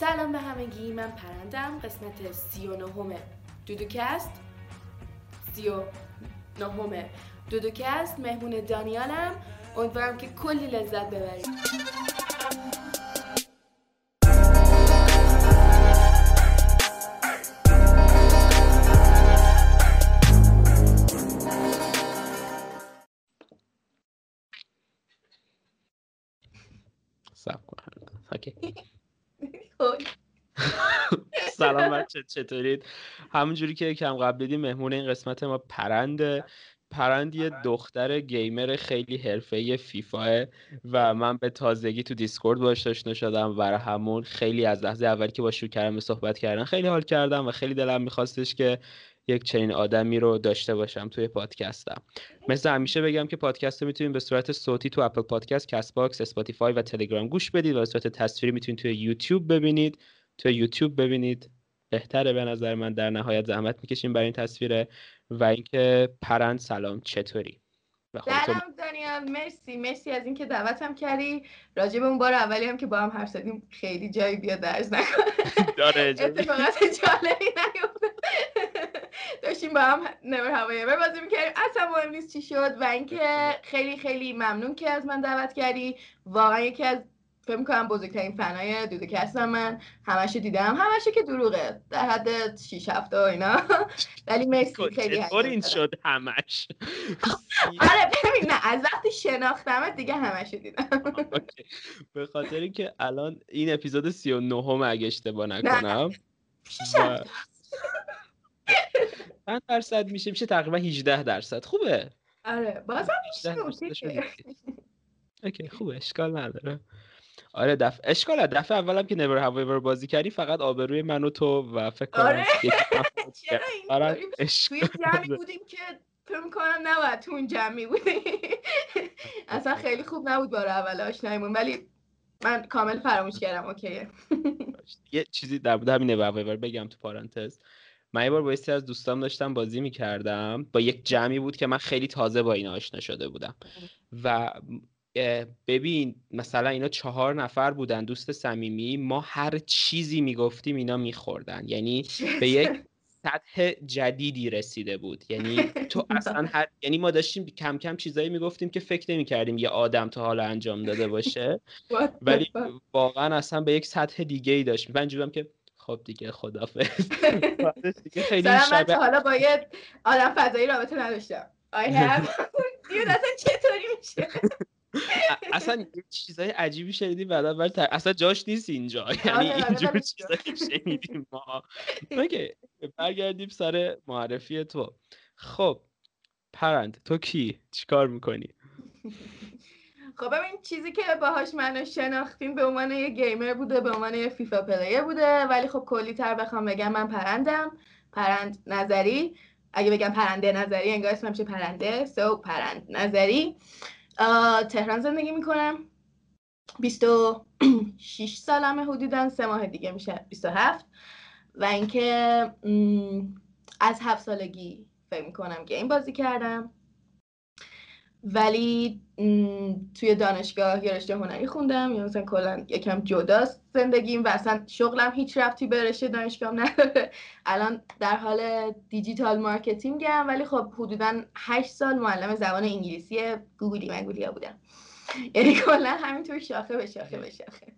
سلام به همگی من پرندم قسمت سی و نهمه. دودوکست؟ سی و نهمه. دودوکست مهمون دانیالم. امیدوارم که کلی لذت ببرید. چطورید همونجوری که کم قبل دیدیم مهمون این قسمت ما پرنده. پرند یه دختر گیمر خیلی حرفه‌ای فیفاه و من به تازگی تو دیسکورد باش آشنا شدم و همون خیلی از لحظه اولی که با شروع کردم به صحبت کردن خیلی حال کردم و خیلی دلم میخواستش که یک چنین آدمی رو داشته باشم توی پادکستم. مثل همیشه بگم که پادکست رو می‌تونید به صورت صوتی تو اپل پادکست، کست باکس، اسپاتیفای و تلگرام گوش بدید و به صورت تصویری می‌تونید توی یوتیوب ببینید. توی یوتیوب ببینید. بهتره به نظر من در نهایت زحمت می‌کشیم برای این تصویره و اینکه پرند سلام چطوری؟ سلام دانیال مرسی. مرسی از اینکه دعوتم کردی. راجع به اون بار اولی هم که با هم حرف زدیم خیلی جایی بیاد درز نکنه داره. اتفاقات جالبی نیفتاد. داشتیم با هم نور هوایی بازی می‌کردیم. اصلا مهم نیست چی شد و اینکه خیلی خیلی ممنون که از من دعوت کردی. واقعا یکی از فکر می‌کنم بزرگترین فنای دودوک هستم من. همشو دیدم. همشو که دروغه. در حد 6 هفته و اینا. ولی مرسی خیلی این. شد همش. آره ببین نه از وقتی شناختمت دیگه همشو دیدم. به خاطر اینکه الان این اپیزود 39 اگه اشتباه نکنم شیش و- هفته چند درصد میشه؟ میشه تقریبا 18 درصد. خوبه؟ آره بازم 18 میشه اوکی خوبه. اشکال نداره. آره دفعه اشکال. دفعه اولم که نور هاویور بازی کردی فقط آبروی من و تو و فکر کنم آره. چرا آره توی اشکال جمعی. بودیم که فکر می‌کنم نباید تو اون جمعی بودیم اصلا خیلی خوب نبود بار اول آشنایمون ولی من کامل فراموش کردم اوکیه. یه چیزی در مورد همین نور هاویور بگم تو پارانتز من یه بار با از دوستام داشتم بازی می‌کردم. با یک جمعی بود که من خیلی تازه با اینا آشنا شده بودم. و ببین مثلا اینا چهار نفر بودن دوست صمیمی ما هر چیزی می‌گفتیم اینا میخوردن. یعنی به یک سطح جدیدی رسیده بود. یعنی تو اصلا هر یعنی ما داشتیم کم کم چیزایی می‌گفتیم که فکر نمی‌کردیم یه آدم تا حالا انجام داده باشه. ولی؟ واقعا اصلا به یک سطح دیگه ای داشت من اینجوریم که خب دیگه خدافظ دیگه خیلی من شبه تا حالا با یه آدم فضایی رابطه نداشتم. I have dude اصلا چطوری میشه؟ اصلا چیزای عجیبی شنیدیم بعدا بر تر... اصلا جاش نیست اینجا. یعنی آره، آره، اینجور چیزایی شنیدیم ما. okay برگردیم سر معرفی تو. خب پرند تو کی؟ چیکار می‌کنی؟ خب ببین چیزی که باهاش منو شناختین به عنوان یه گیمر بوده به عنوان یه فیفا player بوده ولی خب کلی تر بخوام بگم من پرندم. پرند نظری. اگه بگم پرنده نظری انگار اسمم میشه پرنده؟ so پرند نظری. تهران زندگی می‌کنم. 26 سالمه حدودا سه ماه دیگه میشه 27 و اینکه از هفت سالگی فکر می‌کنم game بازی کردم. ولی توی دانشگاه یه رشته هنری خوندم یا مثلا کلا یکم جداست زندگیم و اصلا شغلم هیچ ربطی به رشته دانشگاهم نداره. الان در حال دیجیتال مارکتینگم ولی خب حدودا 8 سال معلم زبان انگلیسی گوگولی مگولیا بودم. یعنی کلا همینطور شاخه به شاخه به شاخه.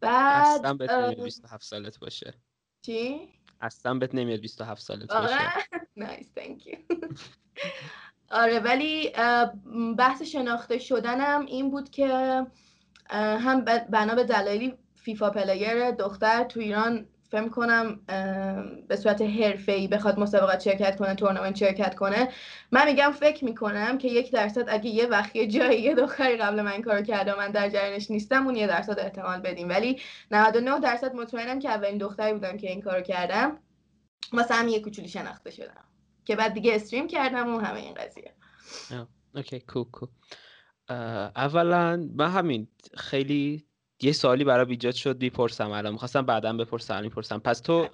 بعد اصلا بهت اه، نمیاد 27 سالت باشه. چی؟ اصلا بهت نمیاد 27 سالت باشه. آره nice thank you. آره ولی بحث شناخته شدنم این بود که هم بنا به دلایلی فیفا player دختر تو ایران فکر کنم به صورت حرفه‌ای بخواد مسابقات شرکت کنه تورنمنت شرکت کنه. من میگم فکر می‌کنم که یک درصد اگه یه وقت یه جایی یه دختری قبل من کارو کرده من در جریانش نیستم اون یه درصد احتمال بدیم. ولی 99 درصد مطمئنم که اولین دختری بودم که این کارو کردم. واسه همین یه کوچولی شناخته شدم. که بعد دیگه استریم کردم و همه این قضیه. اوکی کو کو اولا من همین خیلی یه سوالی برای ایجاد شد بیپرسم الان می‌خواستم بعدا بپرسم الان می‌پرسم. پس تو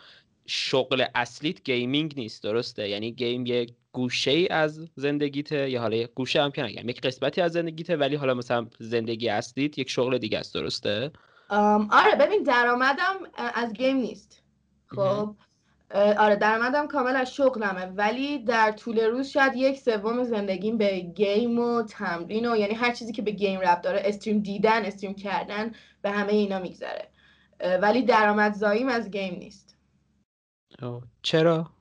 شغل اصلیت gaming نیست درسته؟ یعنی game یه گوشه ای از زندگیته یا حالا یه گوشه هم که نگم یک قسمتی از زندگیته ولی حالا مثلا زندگی اصلیت یک شغل دیگه است درسته؟ آره ببین درآمدم از game نیست. خب آره درآمدم کامل از شغلمه. ولی در طول روز شاید یک سوم زندگیم به game و تمرین و یعنی هر چیزی که به game ربط داره stream دیدن stream کردن به همه اینا میگذره. ولی درآمدزاییم از game نیست. چرا؟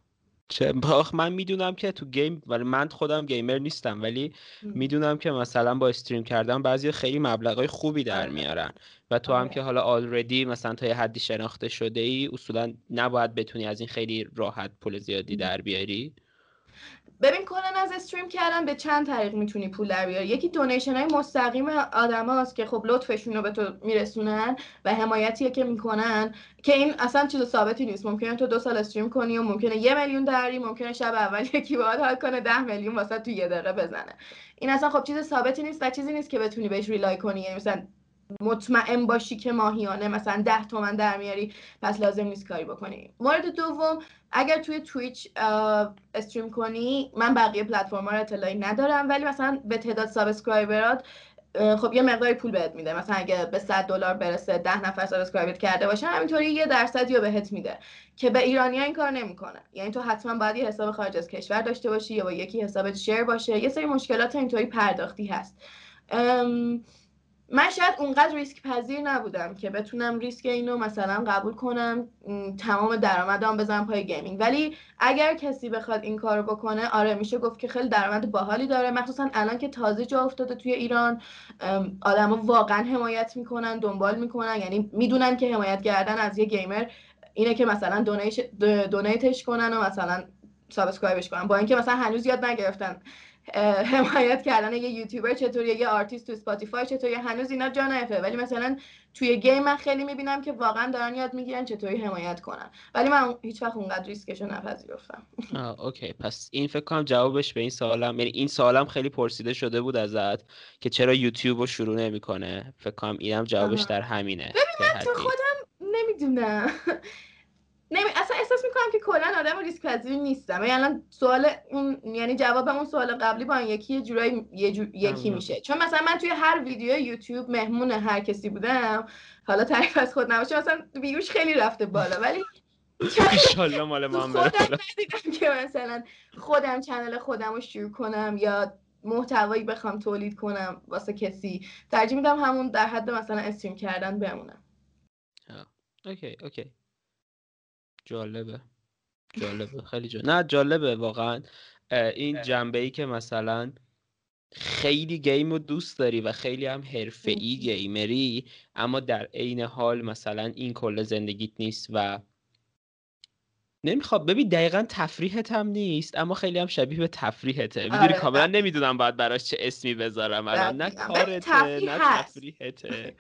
چون من می‌دونم که تو game ولی من خودم گیمر نیستم ولی می‌دونم که مثلا با stream کردن بعضی خیلی مبلغای خوبی در آره. میارن و تو هم آره. که حالا already مثلا تا یه حدی شناخته شده ای اصولا نباید بتونی از این خیلی راحت پول زیادی در بیاری ببین کلا از stream کردن به چند طریق می‌تونی پول در بیاری. یکی donation های مستقیم آدم هاست که خب لطفشون رو به تو میرسونن و حمایتیه که می‌کنن که این اصلا چیز ثابتی نیست. ممکنه تو دو سال stream کنی و ممکنه یه میلیون در بیاری ممکنه شب اول یکی باهات حال کنه ده میلیون واسه تو یه دقیقه بزنه. این اصلا خب چیز ثابتی نیست و چیزی نیست که بتونی بهش rely کنی. یعنی مثلا مطمئن باشی که ماهیانه مثلا ده تومن در میاری پس لازم نیست کاری بکنی. مورد دوم اگر توی تویچ stream کنی من بقیه پلتفرم رو اطلاعی ندارم ولی مثلا به تعداد subscriber ات خب یه مقداری پول بهت میده. مثلا اگه به 100 دلار برسه 10 نفر subscribe ت کرده باشن همینطوری یه درصدی رو بهت میده که به ایرانی این کار نمی‌کنه. یعنی تو حتما باید یه حساب خارج از کشور داشته باشی یا با یکی حسابت share باشه. یه سری مشکلات اینطوری پرداختی هست. من شاید اونقدر ریسک پذیر نبودم که بتونم ریسک اینو مثلا قبول کنم تمام درآمدم بزنم پای gaming. ولی اگر کسی بخواد این کارو بکنه آره میشه گفت که خیلی درآمد باحالی داره. مخصوصا الان که تازه جا افتاده توی ایران آدما واقعا حمایت می‌کنن دنبال می‌کنن. یعنی می‌دونن که حمایت کردن از یه گیمر اینه که مثلا donate ش کنن و مثلا subscribe ش کنن. با اینکه مثلا هنوز یاد نگرفتن. حمایت کردن یه یوتیوبر چطوریه یه آرتیست تو اسپاتیفای چطوریه هنوز اینا جا نیفتاده. ولی مثلا توی game من خیلی می‌بینم که واقعا دارن یاد می‌گیرن چطوری حمایت کنن. ولی من هیچ وقت اونقدر ریسکشو نپذیرفتم. اوکی. پس این فکر کنم جوابش به این سوالم یعنی این سوالم خیلی پرسیده شده بود ازت که چرا یوتیوب رو شروع نمی‌کنه. فکر کنم اینم جوابش در همینه ببین من تو خودم نمی‌دونم. نمی... اصلا احساس می‌کنم که کلا آدم ریسک پذیر نیستم. یعنی الان سوال اون یعنی جواب اون سوال قبلی با این یکی یه جورایی یکی میشه. چون مثلا من توی هر ویدیو یوتیوب مهمون هر کسی بودم حالا تعریف از خود نباشه مثلا ویوش خیلی رفته بالا. ولی ان مال ما خودم که مثلا خودم channel خودم رو شروع کنم یا محتوایی بخوام تولید کنم واسه کسی. ترجیح میدم همون در حد مثلا stream کردن بمونم. okay okay. جالبه. جالبه. خیلی جالبه نه جالبه واقعا. این جنبه ای که مثلا خیلی game رو دوست داری و خیلی هم حرفه‌ای گیمری اما در عین حال مثلا این کل زندگیت نیست و نمی‌خواد ببین دقیقا تفریحت هم نیست اما خیلی هم شبیه به تفریحته. می‌دونی آره، کاملا نمی‌دونم باید براش چه اسمی بذارم. الان نه کارته نه تفریحته.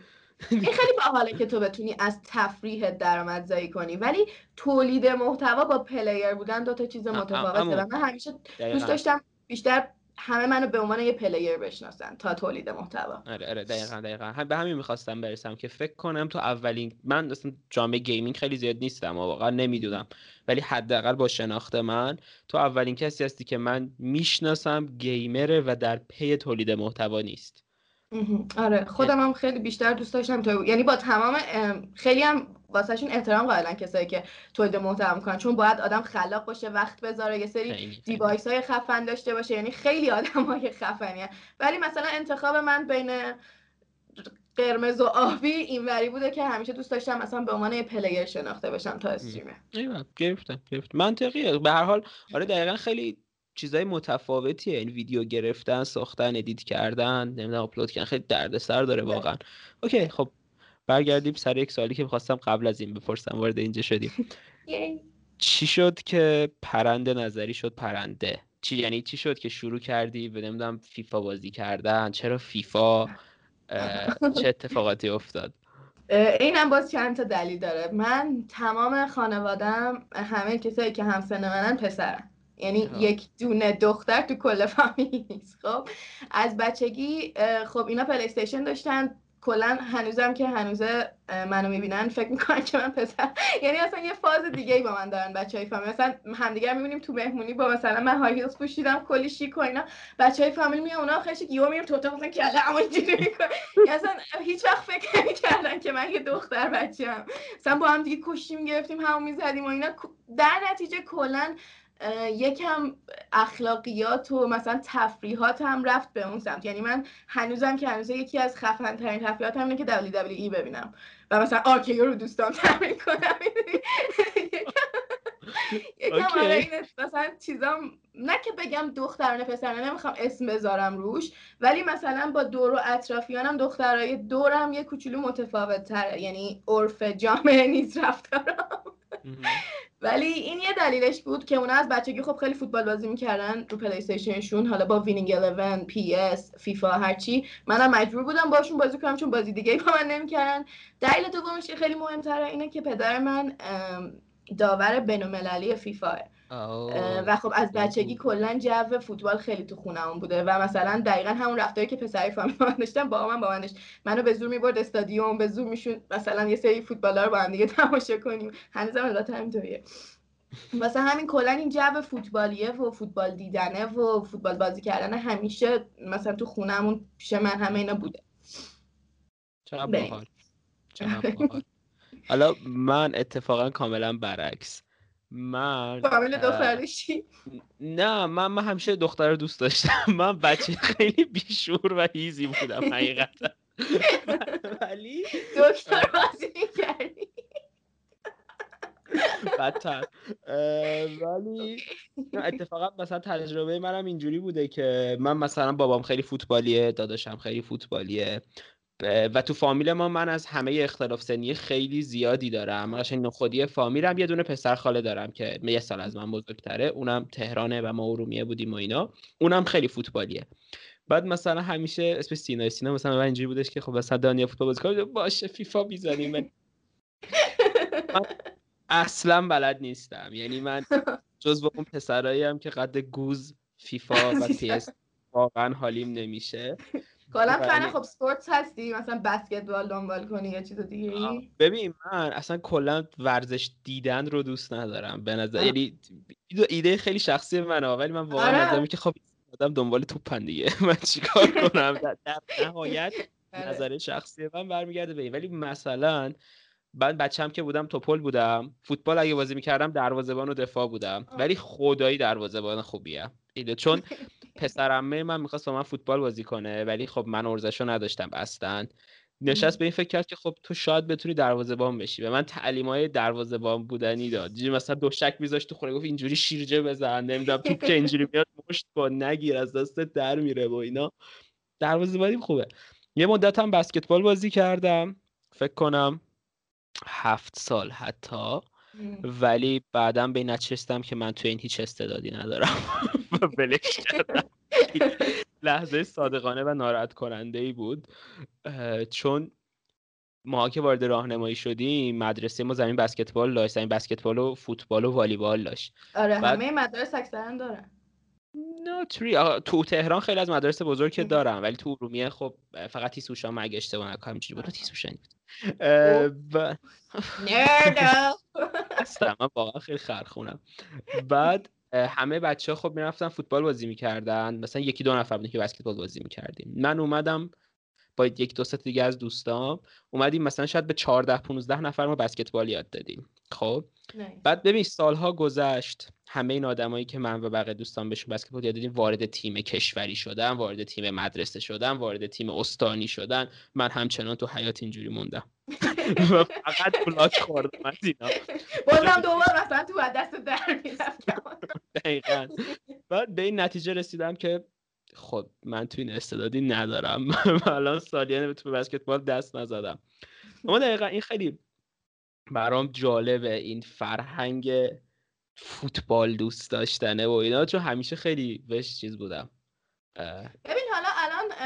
این خیلی باحاله که تو بتونی از تفریح درآمدزایی کنی. ولی تولید محتوا با player بودن دو تا چیز متفاوته و من همیشه دوست داشتم بیشتر همه منو به عنوان یه player بشناسن تا تولید محتوا. آره آره دقیقا دقیقا. به همین می‌خواستم برسم که فکر کنم تو اولین من اصلا جامعه gaming خیلی زیاد نیستم و واقعا نمی‌دونم. ولی حداقل با شناخت من تو اولین کسی هستی که من می‌شناسم gamer ه و در پی تولید محتوا نیست. آره خودم هم خیلی بیشتر دوست داشتم تو یعنی با تمام خیلی هم واسهشون احترام قائلن کسایی که تولید محتوا می‌کنن. چون باید آدم خلاق باشه وقت بذاره یه سری device های خفن داشته باشه. یعنی خیلی آدم های خفنیه. ولی مثلا انتخاب من بین قرمز و آبی اینوری بوده که همیشه دوست داشتم مثلا به عنوان یه player شناخته بشم تا streamer گرفتم گرفت منطقیه. به هر حال آره دقیقا خیلی چیزای متفاوتیه این ویدیو گرفتن ساختن edit کردن نمی‌دونم آپلود کردن. خیلی دردسر داره بله. واقعا. okay خب. برگردیم سر یک سوالی که می‌خواستم قبل از این بپرسم وارد اینجا شدیم. چی شد که پرنده نظری شد پرنده؟ چی یعنی چی شد که شروع کردی به نمی‌دونم فیفا بازی کردن؟ چرا فیفا؟ چه اتفاقاتی افتاد؟ اینم باز چند تا دلیل داره. من تمام خانوادم همه کسایی که همسن منن پسرن. یعنی یک دونه دختر تو کل فامیل نیست خب؟ از بچگی خب اینا پلی داشتن کلا هنوزم که هنوزه منو می‌بینن. فکر می‌کنن که من پسر. یعنی اصلا یه فاز دیگه ای با من دارن بچه های فامیل مثلا همدیگه می‌بینیم تو مهمونی با مثلا من های هیلز پوشیدم کلی شیک و اینا. بچه های فامیل میان اونا خیلی یهو میرم تو اتاق مثلا کله اما اینجوری می‌کنن. اصلا هیچ وقت فکر نمی‌کردن که من یه دختر بچه‌ام. مثلا با هم دیگه کشتی می‌گرفتیم همو می‌زدیم و اینا. در نتیجه کلا یکم اخلاقیات و مثلا تفریحات هم رفت به اون سمت. یعنی من هنوزم که هنوز یکی از خفن ترین تفریحات هم اینه که WWE ببینم. و مثلا RKO رو دوستام تمرین کنم یکم آره این مثلا چیزام نه که بگم دخترانه پسرانه نمی‌خوام اسم بذارم روش ولی مثلا با دور و اطرافیانم دخترای دورم یه کوچولو متفاوت تره یعنی عرف جامعه نیست رفتارم. ولی این یه دلیلش بود که اونا از بچگی خب خیلی فوتبال بازی می‌کردن رو پلی استیشنشون حالا با Winning 11 PES فیفا هرچی. منم مجبور بودم باشون بازی کنم چون بازی دیگه با من نمی‌کردن. دلیل دومش که خیلی مهمتره اینه که پدر من داور بین‌المللی فیفا و خب از بچگی کلا جو فوتبال خیلی تو خونمون بوده و مثلا دقیقا همون رفتاری که پسری فامیل من داشتم با من با من داشت. منو به زور می‌برد استادیوم به زور میشون مثلا یه سری فوتبالر رو با هم دیگه تماشا کنیم. هنوزم البته همینطوریه. واسه همین کلا این جو فوتبالیه و فوتبال دیدنه و فوتبال بازی کردن همیشه مثلا تو خونمون پیش من همه اینا بوده. حالا من اتفاقا کاملا برعکس. من فامیل دخترشی نه من من همیشه دختر رو دوست داشتم. من بچه خیلی بیشور و هیزی بودم حقیقتا. ولی دکتر بازی می‌کردی. بدتر. ولی اتفاقا مثلا تجربه منم اینجوری بوده که من مثلا بابام خیلی فوتبالیه داداشم خیلی فوتبالیه. و تو فامیل ما من از همه اختلاف سنی خیلی زیادی دارم. قشنگ خودی فامیلم. یه دونه پسر خاله دارم که یه سال از من بزرگتره. اونم تهرانه و ما ارومیه بودیم و اینا. اونم خیلی فوتبالیه. بعد مثلا همیشه اسم سینا سینا مثلا من اینجوری بودش که خب مثلا دانیا فوتبال بازی کنه. باشه فیفا می‌زنیم. من اصلا بلد نیستم. یعنی من جز اون پسراییم که قد گوز فیفا و PES واقعا حالیم نمیشه. کلا فن خب sports هستی؟ مثلا بسکتبال دنبال کنی یا چیز دیگه ای؟ ببین من اصلا کلا ورزش دیدن رو دوست ندارم. به نظر یعنی ایده خیلی شخصی منه. ولی من واقعا آره. که خب آدم دنبال توپن دیگه. من چیکار کنم؟ در نهایت آره. نظر شخصی من برمیگرده به این. ولی مثلا بعد بچم که بودم توپل بودم. فوتبال اگه بازی می‌کردم دروازه‌بان و دفاع بودم. ولی خدایی دروازه‌بان خوبیه. چون پسرمه من می‌خواست با من فوتبال بازی کنه ولی خب من ارزشو نداشتم اصلا. نشست به این فکر کرد که خب تو شاید بتونی دروازه‌بان بشی. و من تعلیمای دروازه‌بان بودنی داد. مثلا دو شک میذاشت تو خوره گفت اینجوری شیرجه بزن نمی‌دونم توپ که اینجوری میاد مشت با نگیر از دست در میره و اینا. دروازه‌بانی خوبه. یه مدت هم بسکتبال بازی کردم. فکر کنم هفت سال حتی. ولی بعدا به نچستم که من تو این هیچ استعدادی ندارم. و بلش کردم. لحظه صادقانه و ناراحت کننده ای بود چون ما که وارد راهنمایی شدیم مدرسه ما زمین بسکتبال داشت. زمین بسکتبال و فوتبال و والیبال داشت. آره بعد... همه مدارس اکثرا دارن. نه تو تهران خیلی از مدارس بزرگ که دارن. ولی تو ارومیه خب فقط تیسوشان مگه اشتباه نکنم چیزی بود. تیسوشان بود و... اصلا من واقعا خیلی خرخونم. بعد همه بچه ها خب می‌رفتن فوتبال بازی می‌کردن. مثلا یکی دو نفر بودیم که بسکتبال بازی می‌کردیم. من اومدم با یک دو ست دیگه از دوستام اومدیم مثلا شاید به 14 15 نفر ما بسکتبال یاد دادیم. خب؟ بعد ببین سالها گذشت همه این آدمایی که من و بقیه دوستان بهشون بسکتبال یاد دادیم وارد تیم کشوری شدن وارد تیم مدرسه شدن وارد تیم استانی شدن. من همچنان تو حیات اینجوری موندم. و فقط بلاک خوردم از اینا. بازم دوبار مثلا تو دست در دقیقا. بعد به این نتیجه رسیدم که خب من تو این استعدادی ندارم. الان سالیانه تو بسکتبال دست نزدم. اما دقیقا این خیلی برام جالبه این فرهنگ فوتبال دوست داشتنه و اینا چون همیشه خیلی بهش چیز بودم.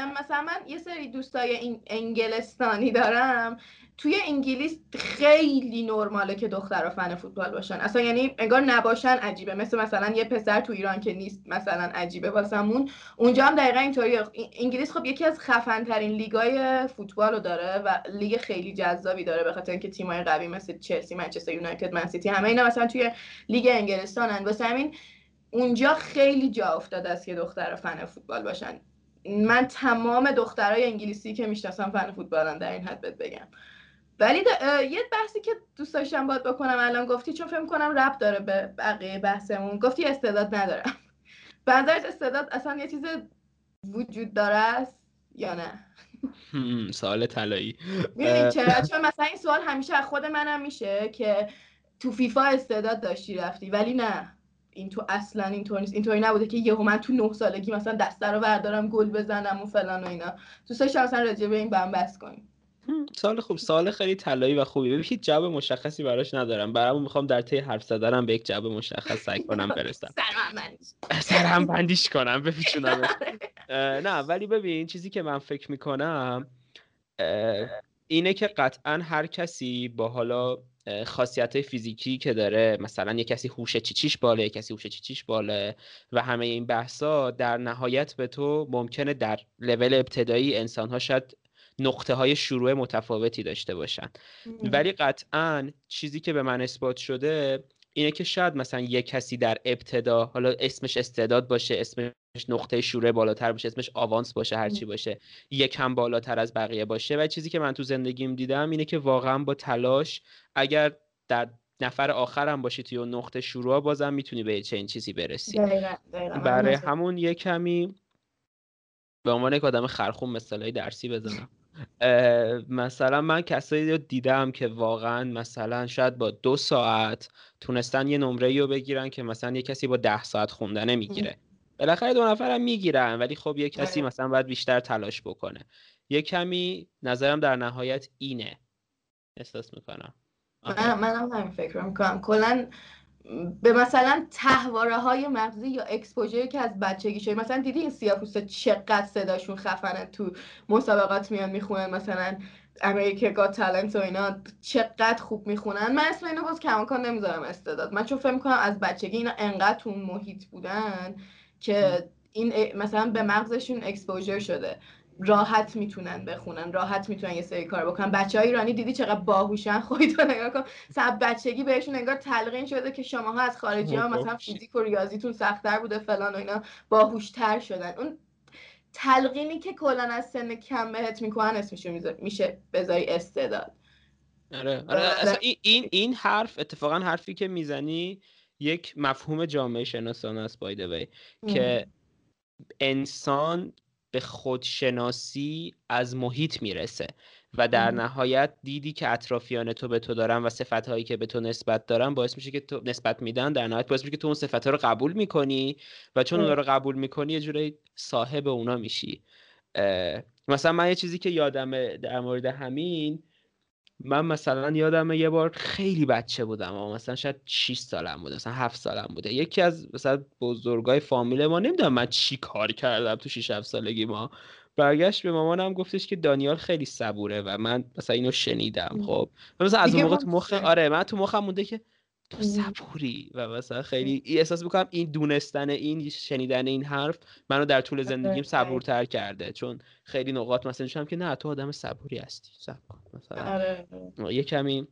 مثلا من یه سری دوستای انگلستانی دارم. توی انگلیس خیلی نرماله که دخترها فن فوتبال باشن. اصلا یعنی انگار نباشن عجیبه. مثل مثلا یه پسر تو ایران که نیست مثلا عجیبه. واسمون اونجا هم دقیقا اینطوری انگلیس خب یکی از خفن ترین لیگای فوتبال رو داره و لیگ خیلی جذابی داره به خاطر اینکه تیمای قوی مثل چلسی منچستر یونایتد منسیتی همه اینا مثلا توی لیگ انگلستانن. واسه همین اونجا خیلی جا افتاده است که دختر فن فوتبال باشن. من تمام دخترای انگلیسی که می‌شناسم فن فوتبالن در این حد بگم. ولی یه بحثی که دوست داشتم باید بکنم الان گفتی چون فکر کنم رب داره به بقیه بحثمون. گفتی استعداد ندارم. به استعداد اصلا یه چیز وجود داره است یا نه؟ سوال طلایی. چرا؟ چون مثلا این سوال همیشه از خود منم میشه که تو فیفا استعداد داشتی رفتی. ولی نه. این تو اصلا اینطور نیست. اینطوری نبوده که یهو من تو نه سالگی مثلا دسته رو بردارم گل بزنم و فلان و اینا. دوست داشتم مثلا راجع به این بس کنیم سال خوب. سال خیلی طلایی و خوبی. ببین هیچ جواب مشخصی براش ندارم. برامون می‌خوام در طی حرف زدنم به یک جواب مشخص سعی کنم برسم. سرم بندیش کنم بپیچونم نه ولی ببین چیزی که من فکر می‌کنم اینه که قطعا هر کسی با حالا خاصیت فیزیکی که داره. مثلا یه کسی هوش چیچیش باله یه کسی هوش چیچیش باله و همه این بحثا در نهایت به تو ممکنه در لول ابتدایی انسان ها شاید نقطه های شروع متفاوتی داشته باشن. ولی قطعا چیزی که به من اثبات شده اینه که شاید مثلا یه کسی در ابتدا حالا اسمش استعداد باشه اسمش نقطه شروع بالاتر باشه اسمش آوانس باشه هرچی باشه یکم بالاتر از بقیه باشه. و چیزی که من تو زندگیم دیدم اینه که واقعا با تلاش اگر در نفر آخرم باشی توی نقطه شروع بازم می‌تونی به چه این چیزی برسی. برای همون یه کمی به عنوان یک آدم خرخون مثالای درسی بزنم. مثلا من کسایی رو دیدم که واقعا مثلا شاید با دو ساعت تونستن یه نمره رو بگیرن که مثلا یه کسی با ده ساعت خوندنه می‌گیره. بالاخره دو نفرم می‌گیرن ولی خب یه کسی آره. مثلا باید بیشتر تلاش بکنه. یه کمی نظرم در نهایت اینه. احساس می‌کنم. من منم همین فکر می‌کنم. کلا به مثلا تحواره های مغزی یا اکسپوژری که از بچگی شده مثلا دیدی این سیاپوستا چقدر صداشون خفنه تو مسابقات میان می‌خونن مثلا امریکا گات تالنت و اینا چقدر خوب می‌خونن؟ من اسم اینو باز کماکان نمی‌ذارم استعداد. من چون فکر می‌کنم از بچگی اینا انقدر تو محیط بودن که این مثلا به مغزشون اکسپوژر شده. راحت می‌تونن بخونن راحت می‌تونن یه سری کار بکنن. بچه های ایرانی دیدی چقدر باهوشن؟ خودتو نگاه کن. سب بچگی بهشون انگار تلقین شده که شماها از خارجی ها مثلا فیزیک و ریاضیتون سختتر بوده فلان و اینا باهوشتر شدن. اون تلقینی که کلا از سن کم بهت می‌کنن اسمش میشه بذاری استعداد. آره آره. این این حرف اتفاقا حرفی که می‌زنی یک مفهوم جامعه شناسانه است بایده که انسان به خودشناسی از محیط می‌رسه و در نهایت دیدی که اطرافیان تو به تو دارن و صفت هایی که به تو نسبت دارن باعث میشه که تو نسبت میدن در نهایت باعث میشه که تو اون صفت ها رو قبول می‌کنی و چون اونا رو قبول می‌کنی یه جوری صاحب اونا میشی. مثلا من یه چیزی که یادمه در مورد همین من مثلا یادم یه بار خیلی بچه بودم اما مثلا شاید 6 سالم بوده مثلا 7 سالم بوده. یکی از مثلا بزرگای فامیل ما نمی‌دونم من چی کار کردم تو 6 7 سالگی ما. برگشت به مامانم گفتش که دانیال خیلی صبوره و من مثلا اینو شنیدم خب. مثلا از اون موقع تو مخ آره من تو مخم مونده که تو صبوری و مثلا خیلی احساس می‌کنم این دونستن این شنیدن این حرف منو در طول زندگیم صبورتر کرده. چون خیلی نقاط مثلا شدم که نه تو آدم صبوری هستی. صبور مثلا آره. یه کمی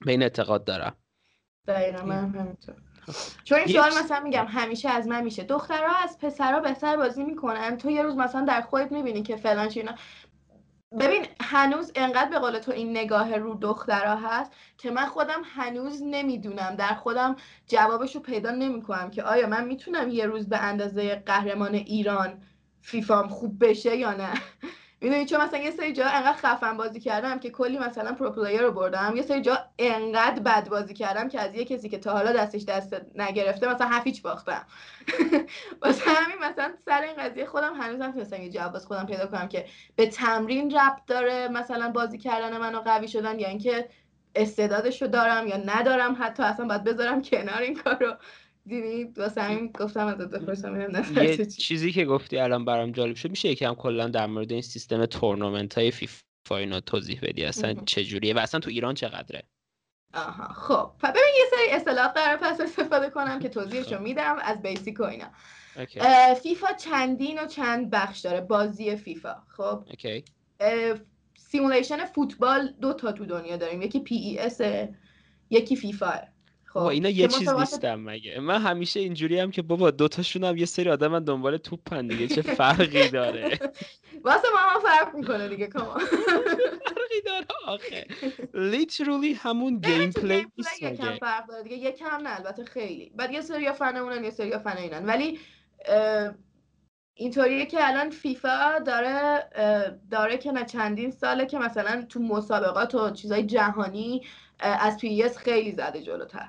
به این اعتقاد دارم. دقیقا من همینطور. چون این سوال مثلا میگم همیشه از من میشه. دخترها از پسرها بهتر بازی می‌کنن. تو یه روز مثلا در خودت می‌بینی که فلان چینا ببین هنوز انقدر به قول تو این نگاه رو دخترها هست که من خودم هنوز نمی‌دونم. در خودم جوابش رو پیدا نمی‌کنم که آیا من می‌تونم یه روز به اندازه قهرمان ایران فیفام خوب بشه یا نه. می‌دونی؟ چون مثلا یه سری جا انقدر خفن بازی کردم که کلی مثلا pro player رو بردم. یه سری جا انقدر بد بازی کردم که از یه کسی که تا حالا دسته دست نگرفته مثلا هفت هیچ باختم. واسه همین مثلا سر این قضیه خودم هنوزم نتونستم یه جواب خودم پیدا کنم که به تمرین ربط داره مثلا بازی کردن منو قوی شدن یا اینکه استعدادش رو دارم یا ندارم. حتی اصلا باید بذارم کنار این کارو. دیدی؟ واسه همین گفتم ازت بپرسم یه چیزی که گفتی الان برام جالب شد میشه یکم کلا در مورد این سیستم تورنمنت های فیفا اینا توضیح بدی؟ اصلا چجوریه و اصلا تو ایران چقدره؟ آها خب. ببین یه سری اصطلاحات قرار پس استفاده کنم که توضیحشو خب. میدم از بیسیک و اینا. فیفا چندین و چند بخش داره؟ بازی فیفا خب؟ simulation فوتبال دو تا تو دنیا داریم. یکی PES یکی فیفا. خب اینا یه چیز نیستن مگه. من همیشه اینجوریم که بابا دوتاشون هم یه سری آدم دنبال توپن دیگه چه فرقی داره؟ واسه ما هم فرق می‌کنه دیگه کما فرقی داره آخه. literally همون gameplay نیست یکم فرق داره دیگه یکم نه البته خیلی. بعد یه سری فنمونن یه سری فن اینن. ولی اینطوریه که الان فیفا داره داره که نه چندین ساله که مثلا تو مسابقات و چیزای جهانی از PES خیلی زده جلوتر.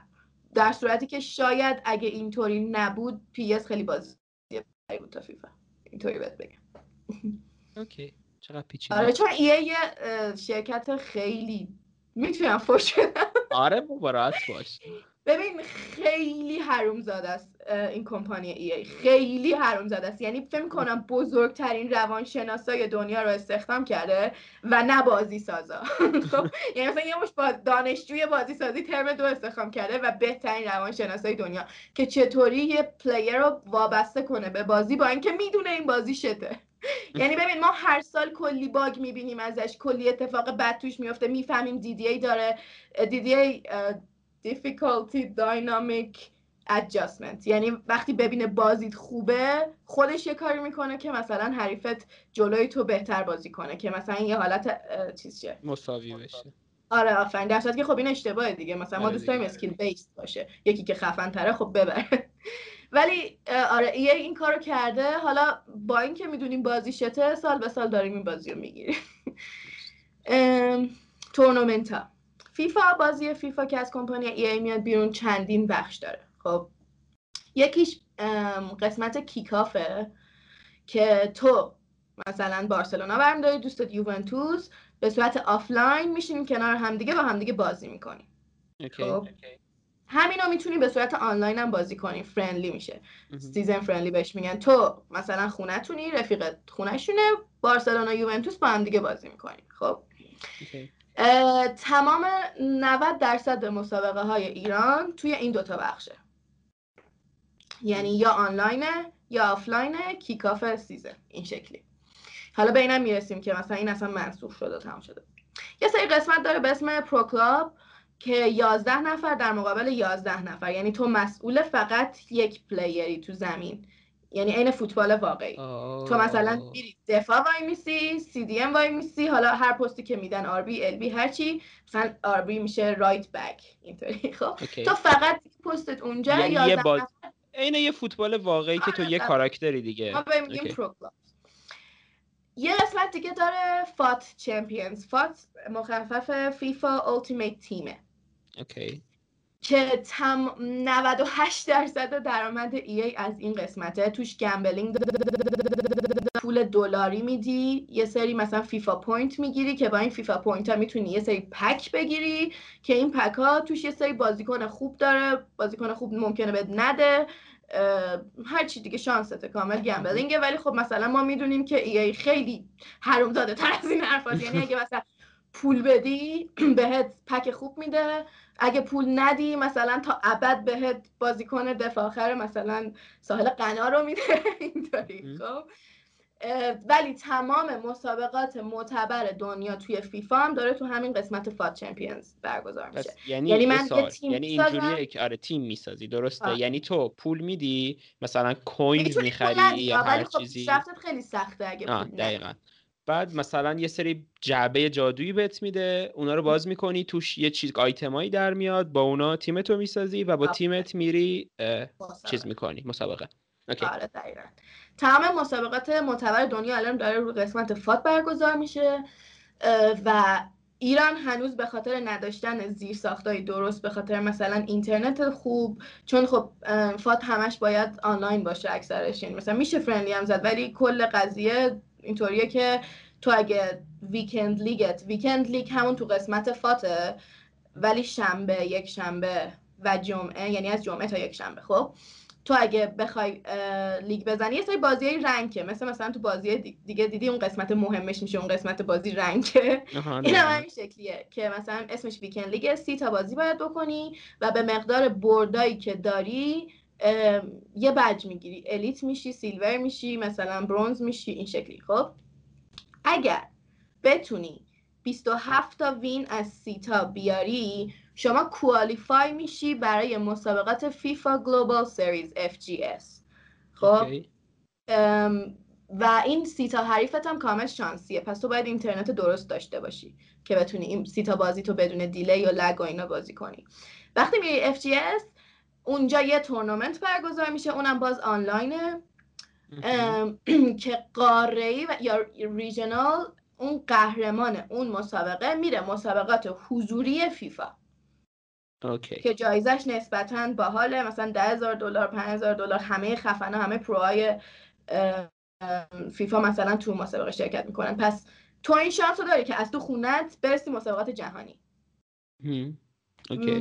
در صورتی که شاید اگه اینطوری نبود PES خیلی بازی بود تا فیفا. اینطوری بهت بگم. okay. چقدر پیچیده آره چون EA یه شرکت خیلی می‌تونم فوش آره راحت باش. ببین خیلی حروم زاده است این کمپانی ای ای. خیلی حروم زاده است. یعنی فکر کنم بزرگترین روانشناسای دنیا رو استخدام کرده و نه بازی سازا خب، یعنی مثلا یه مش با دانشجوی بازی سازی ترم دو استخدام کرده و بهترین روانشناسای دنیا که چطوری یه پلیر رو وابسته کنه به بازی با اینکه می‌دونه این بازی شده یعنی ببین ما هر سال کلی باگ می‌بینیم ازش کلی اتفاق بد توش میفته می‌فهمیم دی ای داره دی difficulty dynamic adjustment. یعنی وقتی ببینه بازیت خوبه خودش یه کاری می‌کنه که مثلا حریفت جلوی تو بهتر بازی کنه که مثلا یه حالت چیز شه. مساوی بشه. آره آفرین. در که خب این اشتباهه دیگه. مثلا ما آره دوست داریم اسکیل بیس باشه. یکی که خفن تره خب ببره. ولی آره یه این کارو کرده. حالا با اینکه می‌دونیم بازی شته سال به سال داریم این بازی رو می‌گیریم. تورنمنت ها فیفا بازی فیفا که از کمپانی EA میاد بیرون چندین بخش داره. خب یکیش قسمت kick off ه که تو مثلا بارسلونا برمی‌داری دوستت یوونتوس به صورت آفلاین میشینیم کنار همدیگه و همدیگه بازی می‌کنیم. خب همین رو می‌تونی به صورت آنلاین هم بازی کنی friendly میشه. season friendly بهش میگن. تو مثلا خونتونی رفیقت خونه‌شونه بارسلونا یوونتوس با هم دیگه بازی می‌کنیم خب. تمام 90 درصد مسابقه های ایران توی این دوتا بخشه. یعنی یا آنلاینه یا آفلاینه kick off season این شکلی. حالا به اینم می‌رسیم که مثلا این اصلا منسوخ شده و تمام شده. یه سری قسمت داره به اسم Pro Club که 11 نفر در مقابل 11 نفر. یعنی تو مسئول فقط یک player ی تو زمین. یعنی عین فوتبال واقعی. تو مثلا میری دفاع وای میسی سی دی ام وای میسی حالا هر پستی که میدن RB LB هر چی مثلا RB میشه right back اینطوری خب؟ تو فقط پستت اونجا یعنی یه باز... عین یه فوتبال واقعی که تو یه کاراکتری دیگه. ما بهم میگیم pro یه قسمت دیگه داره FUT Champions. FUT مخفف FIFA Ultimate Team ه okay. که تمام 98 درصد درآمد EA از این قسمته توش gambling پول دلاری میدی یه سری مثلا FIFA point می‌گیری که با این FIFA point ها می‌تونی یه سری pack بگیری که این pack ها توش یه سری بازیکن خوب داره بازیکن خوب ممکنه بهت نده هر چی دیگه شانسته کامل gambling ه ولی خب مثلا ما می‌دونیم که EA خیلی حروم‌زاده تر از این حرفات یعنی اگه مثلا پول بدی بهت پک خوب میده. اگه پول ندی مثلا تا ابد بهت بازیکن دفاع آخر مثلا ساحل قنا رو میده. اینطوری خب؟ ولی تمام مسابقات معتبر دنیا توی فیفا هم داره تو همین قسمت فات چمپیونز برگزار میشه. یعنی, یعنی من یه تیم یعنی اینجوریه که آره تیم می‌سازی درسته؟ آه. یعنی تو پول میدی مثلا کوین می‌خری یا هر خب چیزی. خیلی سخته اگه پول دقیقاً. بعد مثلا یه سری جعبه جادویی بهت میده اونا رو باز می‌کنی توش یه چیز آیتمایی در میاد با اونا تیمتو می‌سازی و با تیمت میری چیز می‌کنی مسابقه. آره تمام مسابقات معتبر دنیا الان داره رو قسمت فات برگزار میشه و ایران هنوز به خاطر نداشتن زیر ساختای درست به خاطر مثلا اینترنت خوب چون خب FUT همش باید آنلاین باشه اکثرش. یعنی مثلا میشه friendly هم زد ولی کل قضیه اینطوریه که تو اگه Weekend League ت Weekend League همون تو قسمت FUT ه ولی شنبه یک شنبه و جمعه یعنی از جمعه تا یک شنبه خب؟ تو اگه بخوای لیگ بزنی یه سری بازی rank ه مثل مثلا تو بازی دیگه دیدی اون قسمت مهمش میشه اون قسمت بازی rank ه این هم این شکلیه که مثلا اسمش Weekend League سی تا بازی باید بکنی و به مقدار بردایی که داری یه بج می‌گیری. elite میشی silver میشی مثلا bronze میشی این شکلی. خب؟ اگر بتونی 27 تا win از سی تا بیاری شما qualify میشی برای مسابقات FIFA Global Series FGS خب؟ و این سی تا حریفت هم کامل شانسیه. پس تو باید اینترنت درست داشته باشی که بتونی این سی تا بازی تو بدون delay یا lag و اینا بازی کنی. وقتی میری FGS اونجا یه تورنمنت برگزار میشه اونم باز آنلاینه. که قاره یا regional اون قهرمان اون مسابقه میره مسابقات حضوری فیفا. okay. که جایزش نسبتا باحاله مثلا ده هزار دلار پنج هزار دلار همه خفنه همه pro های فیفا مثلا تو مسابقه شرکت می‌کنن. پس تو این شانس رو داری که از تو خونت برسی مسابقات جهانی.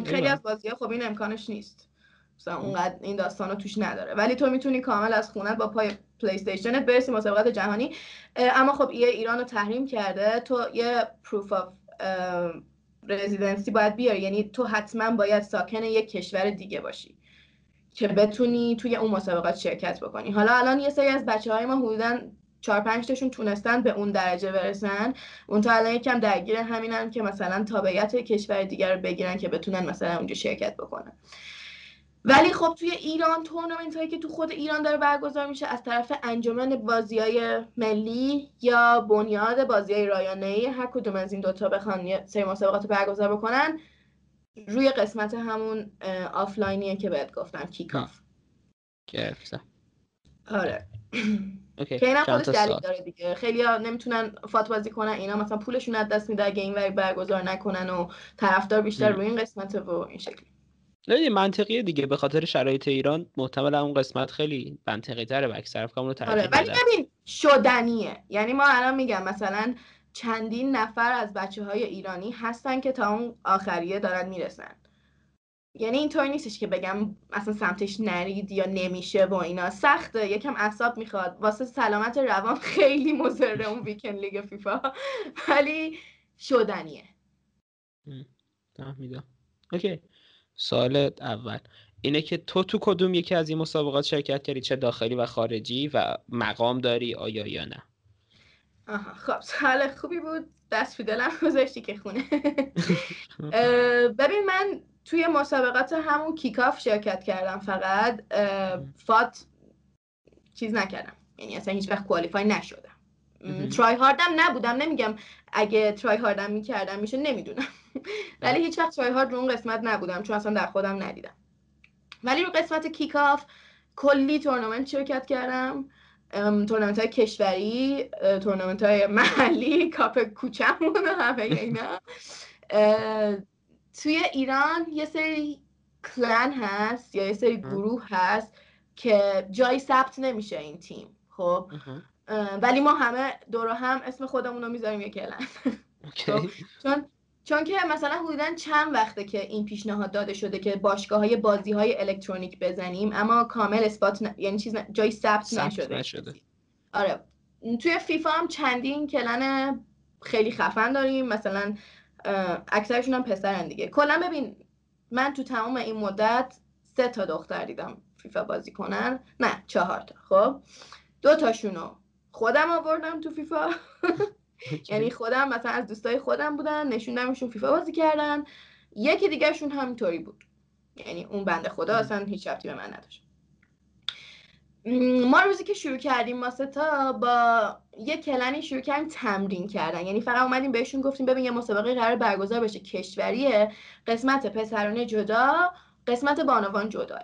خیلی از بازی خب این امکانش نیست. مثلا اونقدر این داستان رو توش نداره. ولی تو می‌تونی کامل از خونت با پای پلی استیشنت برسی مسابقات جهانی. اما خب EA ایران رو تحریم کرده. تو یه proof of residency باید بیاری. یعنی تو حتما باید ساکن یک کشور دیگه باشی که بتونی توی اون مسابقات شرکت بکنی. حالا الان یه سری از بچه های ما حدودا چهار پنج تاشون تونستن به اون درجه برسن. اون تا الان یکم درگیر همینن که مثلا تابعیت کشور دیگر رو بگیرن که بتونن مثلا اونجا شرکت بکنن. ولی خب توی ایران تورنمنت هایی که تو خود ایران داره برگزار میشه از طرف انجمن بازی های ملی یا بنیاد بازی های رایانه ای هر کدوم از این دوتا بخوان یه سری مسابقات برگزار بکنن روی قسمت همون آفلاینیه که بهت گفتم kick off آره. که اینم خودش دلیل داره دیگه. خیلی ها نمی‌تونن فات بازی کنن اینا مثلا پولشون از دست میده اگه این برگزار نکنن و طرفدار بیشتر روی این قسمت و این شکلی. نه منطقیه دیگه. به خاطر شرایط ایران محتمل اون قسمت خیلی منطقی تره و اکثر رو آره ولی ببین شدنیه. یعنی ما الان میگم مثلا چندین نفر از بچه های ایرانی هستن که تا اون آخریه دارن می‌رسن. یعنی اینطور نیستش که بگم اصلا سمتش نرید یا نمیشه با اینا. سخته. یکم اعصاب می‌خواد. واسه سلامت روان خیلی مضره اون Weekend League فیفا. ولی شدنیه. فهمیدم. okay. سوال اول. اینه که تو تو کدوم یکی از این مسابقات شرکت کردی؟ چه داخلی و خارجی و مقام داری آیا یا نه؟ آها خب سوال خوبی بود. دست دلم گذاشتی که خونه. ببین من توی مسابقات همون kick off شرکت کردم فقط. FUT چیز نکردم. یعنی اصلا هیچ وقت qualify نشدم. try hard م نبودم. نمیگم اگه try hard م می‌کردم میشه نمی‌دونم. ولی هیچ وقت try hard رو اون قسمت نبودم چون اصلا در خودم ندیدم. ولی رو قسمت kick off کلی تورنمنت شرکت کردم. تورنمنت های کشوری تورنمنت های محلی کاپ کوچمون و همه اینا. توی ایران یه سری کلن هست یا یه سری گروه هست که جای ثبت نمیشه این تیم خب؟ ولی ما همه دور هم اسم خودمون رو می‌ذاریم یه کلن خب، چون چون که مثلا حدودا چند وقته که این پیشنهاد داده شده که باشگاه های بازی های الکترونیک بزنیم اما کامل اسپات یعنی چیز جای ثبت نشده. نشده. آره. توی فیفا هم چندین کلن خیلی خفن داریم. مثلا اکثرشون هم پسرن دیگه. کلا ببین من تو تمام این مدت سه تا دختر دیدم فیفا بازی کنن. نه چهار تا. خب؟ دو تاشونو خودم آوردم تو فیفا. یعنی خودم مثلا از دوستای خودم بودن نشوندمشون فیفا بازی کردن. یکی دیگرشون همینطوری بود. یعنی اون بنده خدا اصلا هیچ ربطی به من نداشت. ما روزی که شروع کردیم ما تا با یه کلنی شروع کردیم تمرین کردن. یعنی فقط اومدیم بهشون گفتیم ببین یه مسابقه قرار برگزار بشه. کشوریه قسمت پسرانه جدا قسمت بانوان جداه.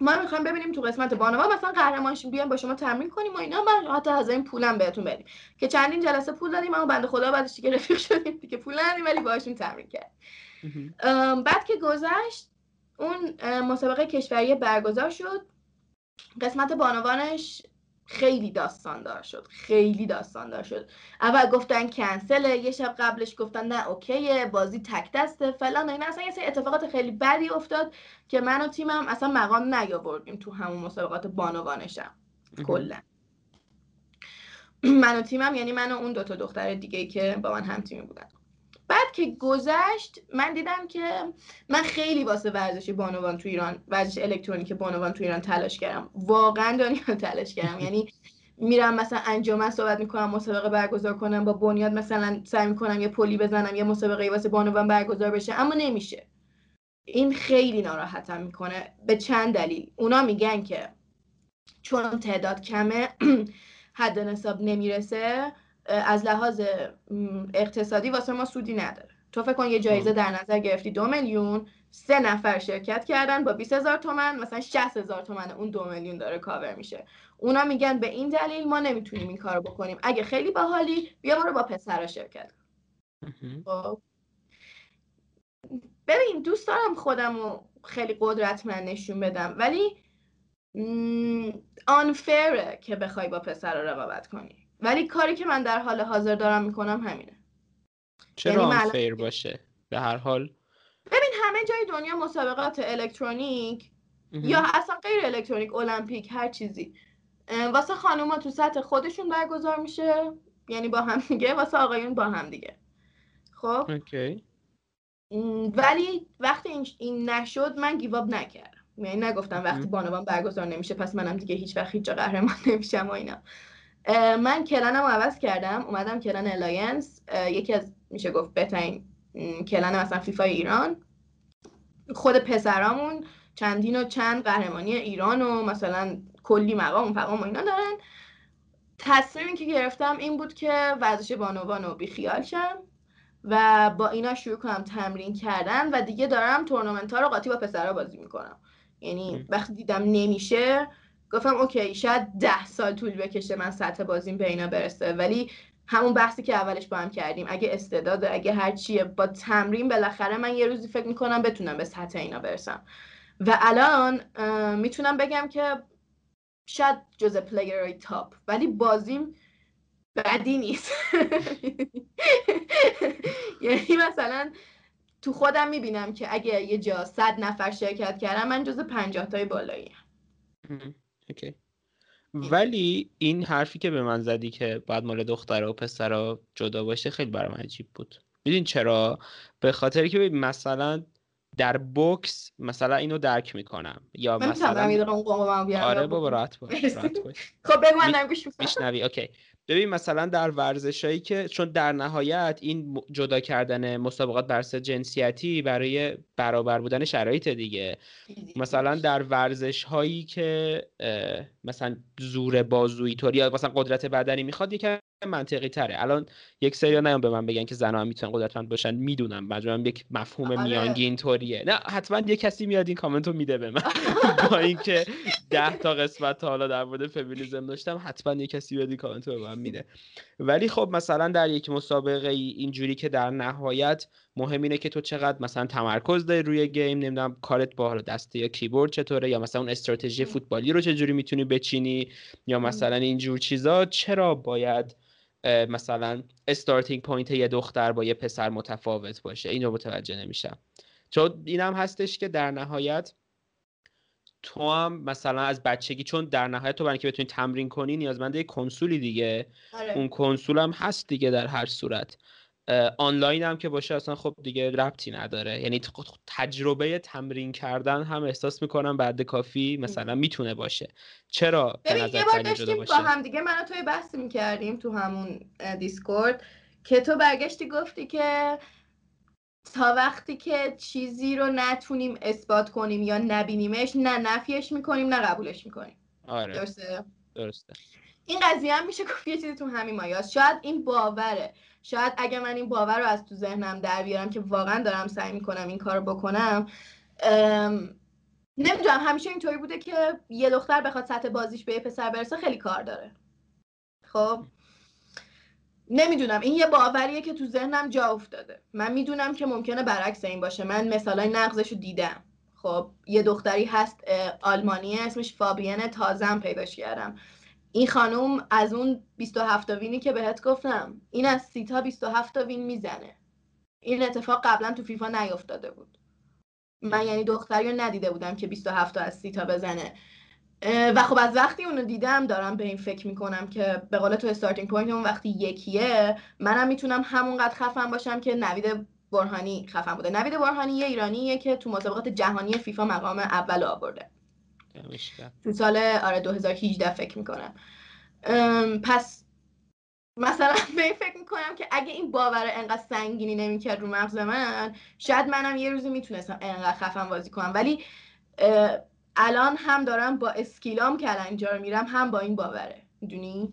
ما می‌خوایم ببینیم تو قسمت بانوان مثلا قهرمانش بیان با شما تمرین کنیم و اینا من حتی از این پولم بهتون بدیم. که چندین جلسه پول دادیم اما بنده خدا بعدش دیگه رفیق شدیم دیگه پول ندیم ولی باهاشون تمرین کرد بعد که گذشت اون مسابقه کشوری برگزار شد. قسمت بانوانش خیلی داستاندار شد خیلی داستاندار شد. اول گفتن کنسله یه شب قبلش گفتن نه اوکیه بازی تک دسته فلان این اصلا یه اتفاقات خیلی بدی افتاد که من و تیمم اصلا مقام نیاوردیم تو همون مسابقات بانوانشم کلا. من و تیمم یعنی من و اون دوتا دختر دیگه که با من هم تیمی بودن. بعد که گذشت من دیدم که من خیلی واسه ورزش بانوان تو ایران ورزش الکترونیک بانوان تو ایران تلاش کردم. واقعا دنیا تلاش کردم. یعنی میرم مثلا انجمن صحبت می‌کنم مسابقه برگزار کنم با بنیاد مثلا سعی می‌کنم یه پلی بزنم یه مسابقه واسه بانوان برگزار بشه اما نمیشه. این خیلی ناراحتم می‌کنه. به چند دلیل. اونا میگن که چون تعداد کمه حد نصاب نمی‌رسه. از لحاظ اقتصادی واسه ما سودی نداره. تو فکر کن یه جایزه در نظر گرفتی دو میلیون سه نفر شرکت کردن با 20 هزار تومن مثلا 60 هزار تومن اون دو میلیون داره کاور میشه. اونا میگن به این دلیل ما نمی‌تونیم این کارو بکنیم. اگه خیلی باحالی بیا برو با پسرا شرکت خب. ببین دوست دارم خودم رو خیلی قدرتمند نشون بدم ولی unfair ه که بخوای با پسر رقابت کنی. ولی کاری که من در حال حاضر دارم می‌کنم همینه. چرا unfair باشه؟ به هر حال. ببین همه جای دنیا مسابقات الکترونیک یا اصلا غیر الکترونیک المپیک هر چیزی واسه خانوما تو سطح خودشون برگزار میشه. یعنی با هم دیگه واسه آقایون با هم دیگه. خب؟ okay. ولی وقتی این, این نشد من give up نکردم. یعنی نگفتم وقتی بانوان برگزار نمیشه پس منم دیگه هیچ وقت هیچ قهرمان نمیشم و اینا. من clan م عوض کردم اومدم clan Alliance یکی از میشه گفت بهترین clan مثلا فیفا ایران. خود پسرامون چندین و چند قهرمانی ایران و مثلا کلی مقام و فقام و اینا دارن. تصمیمی که گرفتم این بود که ورزش بانوان رو بیخیال شم و با اینا شروع کنم تمرین کردن و دیگه دارم تورنمنت ها رو قاطی با پسرها بازی می‌کنم. یعنی وقتی دیدم نمیشه گفتم okay شاید ده سال طول بکشه من سطح بازیم به اینا برسه ولی همون بحثی که اولش با هم کردیم. اگه استعداد اگه هر چیه با تمرین بالاخره من یه روزی فکر می‌کنم بتونم به سطح اینا برسم. و الان می‌تونم بگم که شاید جز player های top ولی بازیم بدی نیست. یعنی مثلا تو خودم می‌بینم که اگه یه جا صد نفر شرکت کردم من جز پنجاه تای بالایی okay. ولی این حرفی که به من زدی که بعد مال دختر و پسر جدا باشه خیلی برام عجیب بود. میدونی چرا؟ به خاطر که مثلا در بوکس مثلا اینو درک می‌کنم. یا مثلا آره بابا راحت باش خب بگو من میشنوی؟ okay. ببین مثلا در ورزشایی که چون در نهایت این جدا کردن مسابقات بر جنسیتی برای برابر بودن شرایط دیگه. مثلا در ورزش هایی که مثلا زور بازویی طوری یا مثلا قدرت بدنی می‌خواد یکم منطقی تره. الان یک سری نیام به من بگن که زنها هم می‌تونن قدرتمند باشن. می‌دونم. مجبورم یک مفهوم آره. میانگین طوریه نه حتما یه کسی میاد این کامنت رو میده به من. با اینکه ده تا قسمت تا حالا در مورد فمینیسم داشتم حتما یه کسی بیاد این کامنت رو به من میده. ولی خب مثلا در یک مسابقه اینجوری که در نهایت مهم اینه که تو چقدر مثلا تمرکز داری روی game نمی‌دونم کارت با دسته یا کیبورد چطوره یا مثلا اون استراتژی فوتبالی رو چجوری می‌تونی بچینی یا مثلا اینجور چیزا چرا باید مثلا starting point یه دختر با یه پسر متفاوت باشه. اینو متوجه نمیشم. چون اینم هستش که در نهایت تو هم مثلا از بچگی چون در نهایت تو برای که بتونی تمرین کنی نیازمنده یه کنسولی دیگه. آره. اون کنسول هم هست دیگه در هر صورت. آنلاین هم که باشه اصلا خب دیگه ربطی نداره. یعنی تجربه تمرین کردن هم احساس می‌کنم بعد کافی مثلا می‌تونه باشه. چرا به نظر یه بار داشتیم با هم دیگه من توی بحث می‌کردیم تو همون دیسکورد که تو برگشتی گفتی که تا وقتی که چیزی رو نتونیم اثبات کنیم یا نبینیمش نه نفیش می‌کنیم نه قبولش می‌کنیم. آره. درسته؟ درسته. این قضیه هم میشه گفت یه چیزی تو همین مایاست. شاید این باوره. شاید اگه من این باور رو از تو ذهنم در بیارم که واقعا دارم سعی می‌کنم این کار بکنم نمی‌دونم همیشه اینطوری بوده که یه دختر بخواد سطح بازیش به یه پسر برسه خیلی کار داره. خب؟ نمی‌دونم این یه باوریه که تو ذهنم جا افتاده. من می‌دونم که ممکنه برعکس این باشه. من مثالای نقضش رو دیدم. خب یه دختری هست آلمانیه اسمش فابینه تازم پیداش کردم. این خانوم از اون 27 تا win ی که بهت گفتم این از سی تا 27 تا win می‌زنه. این اتفاق قبلا تو فیفا نیافتاده بود. من یعنی دختری رو ندیده بودم که 27 تا از سی تا بزنه و خب از وقتی اونو دیدم دارم به این فکر می‌کنم که به قول تو starting point اون وقتی یکیه منم می‌تونم همونقدر خفن باشم که نوید برهانی خفن بوده. نوید برهانی یه ایرانیه که تو مسابقات جهانی فیفا مقام اول آورده. تو سال آره 2018 فکر می‌کنم. پس مثلا به این فکر می‌کنم که اگه این باور انقدر سنگینی نمی‌کرد رو مغز من شاید منم یه روزی می‌تونستم انقدر خفن بازی کنم. ولی الان هم دارم با اسکیلام کلنجار میرم هم با این باوره. می‌دونی؟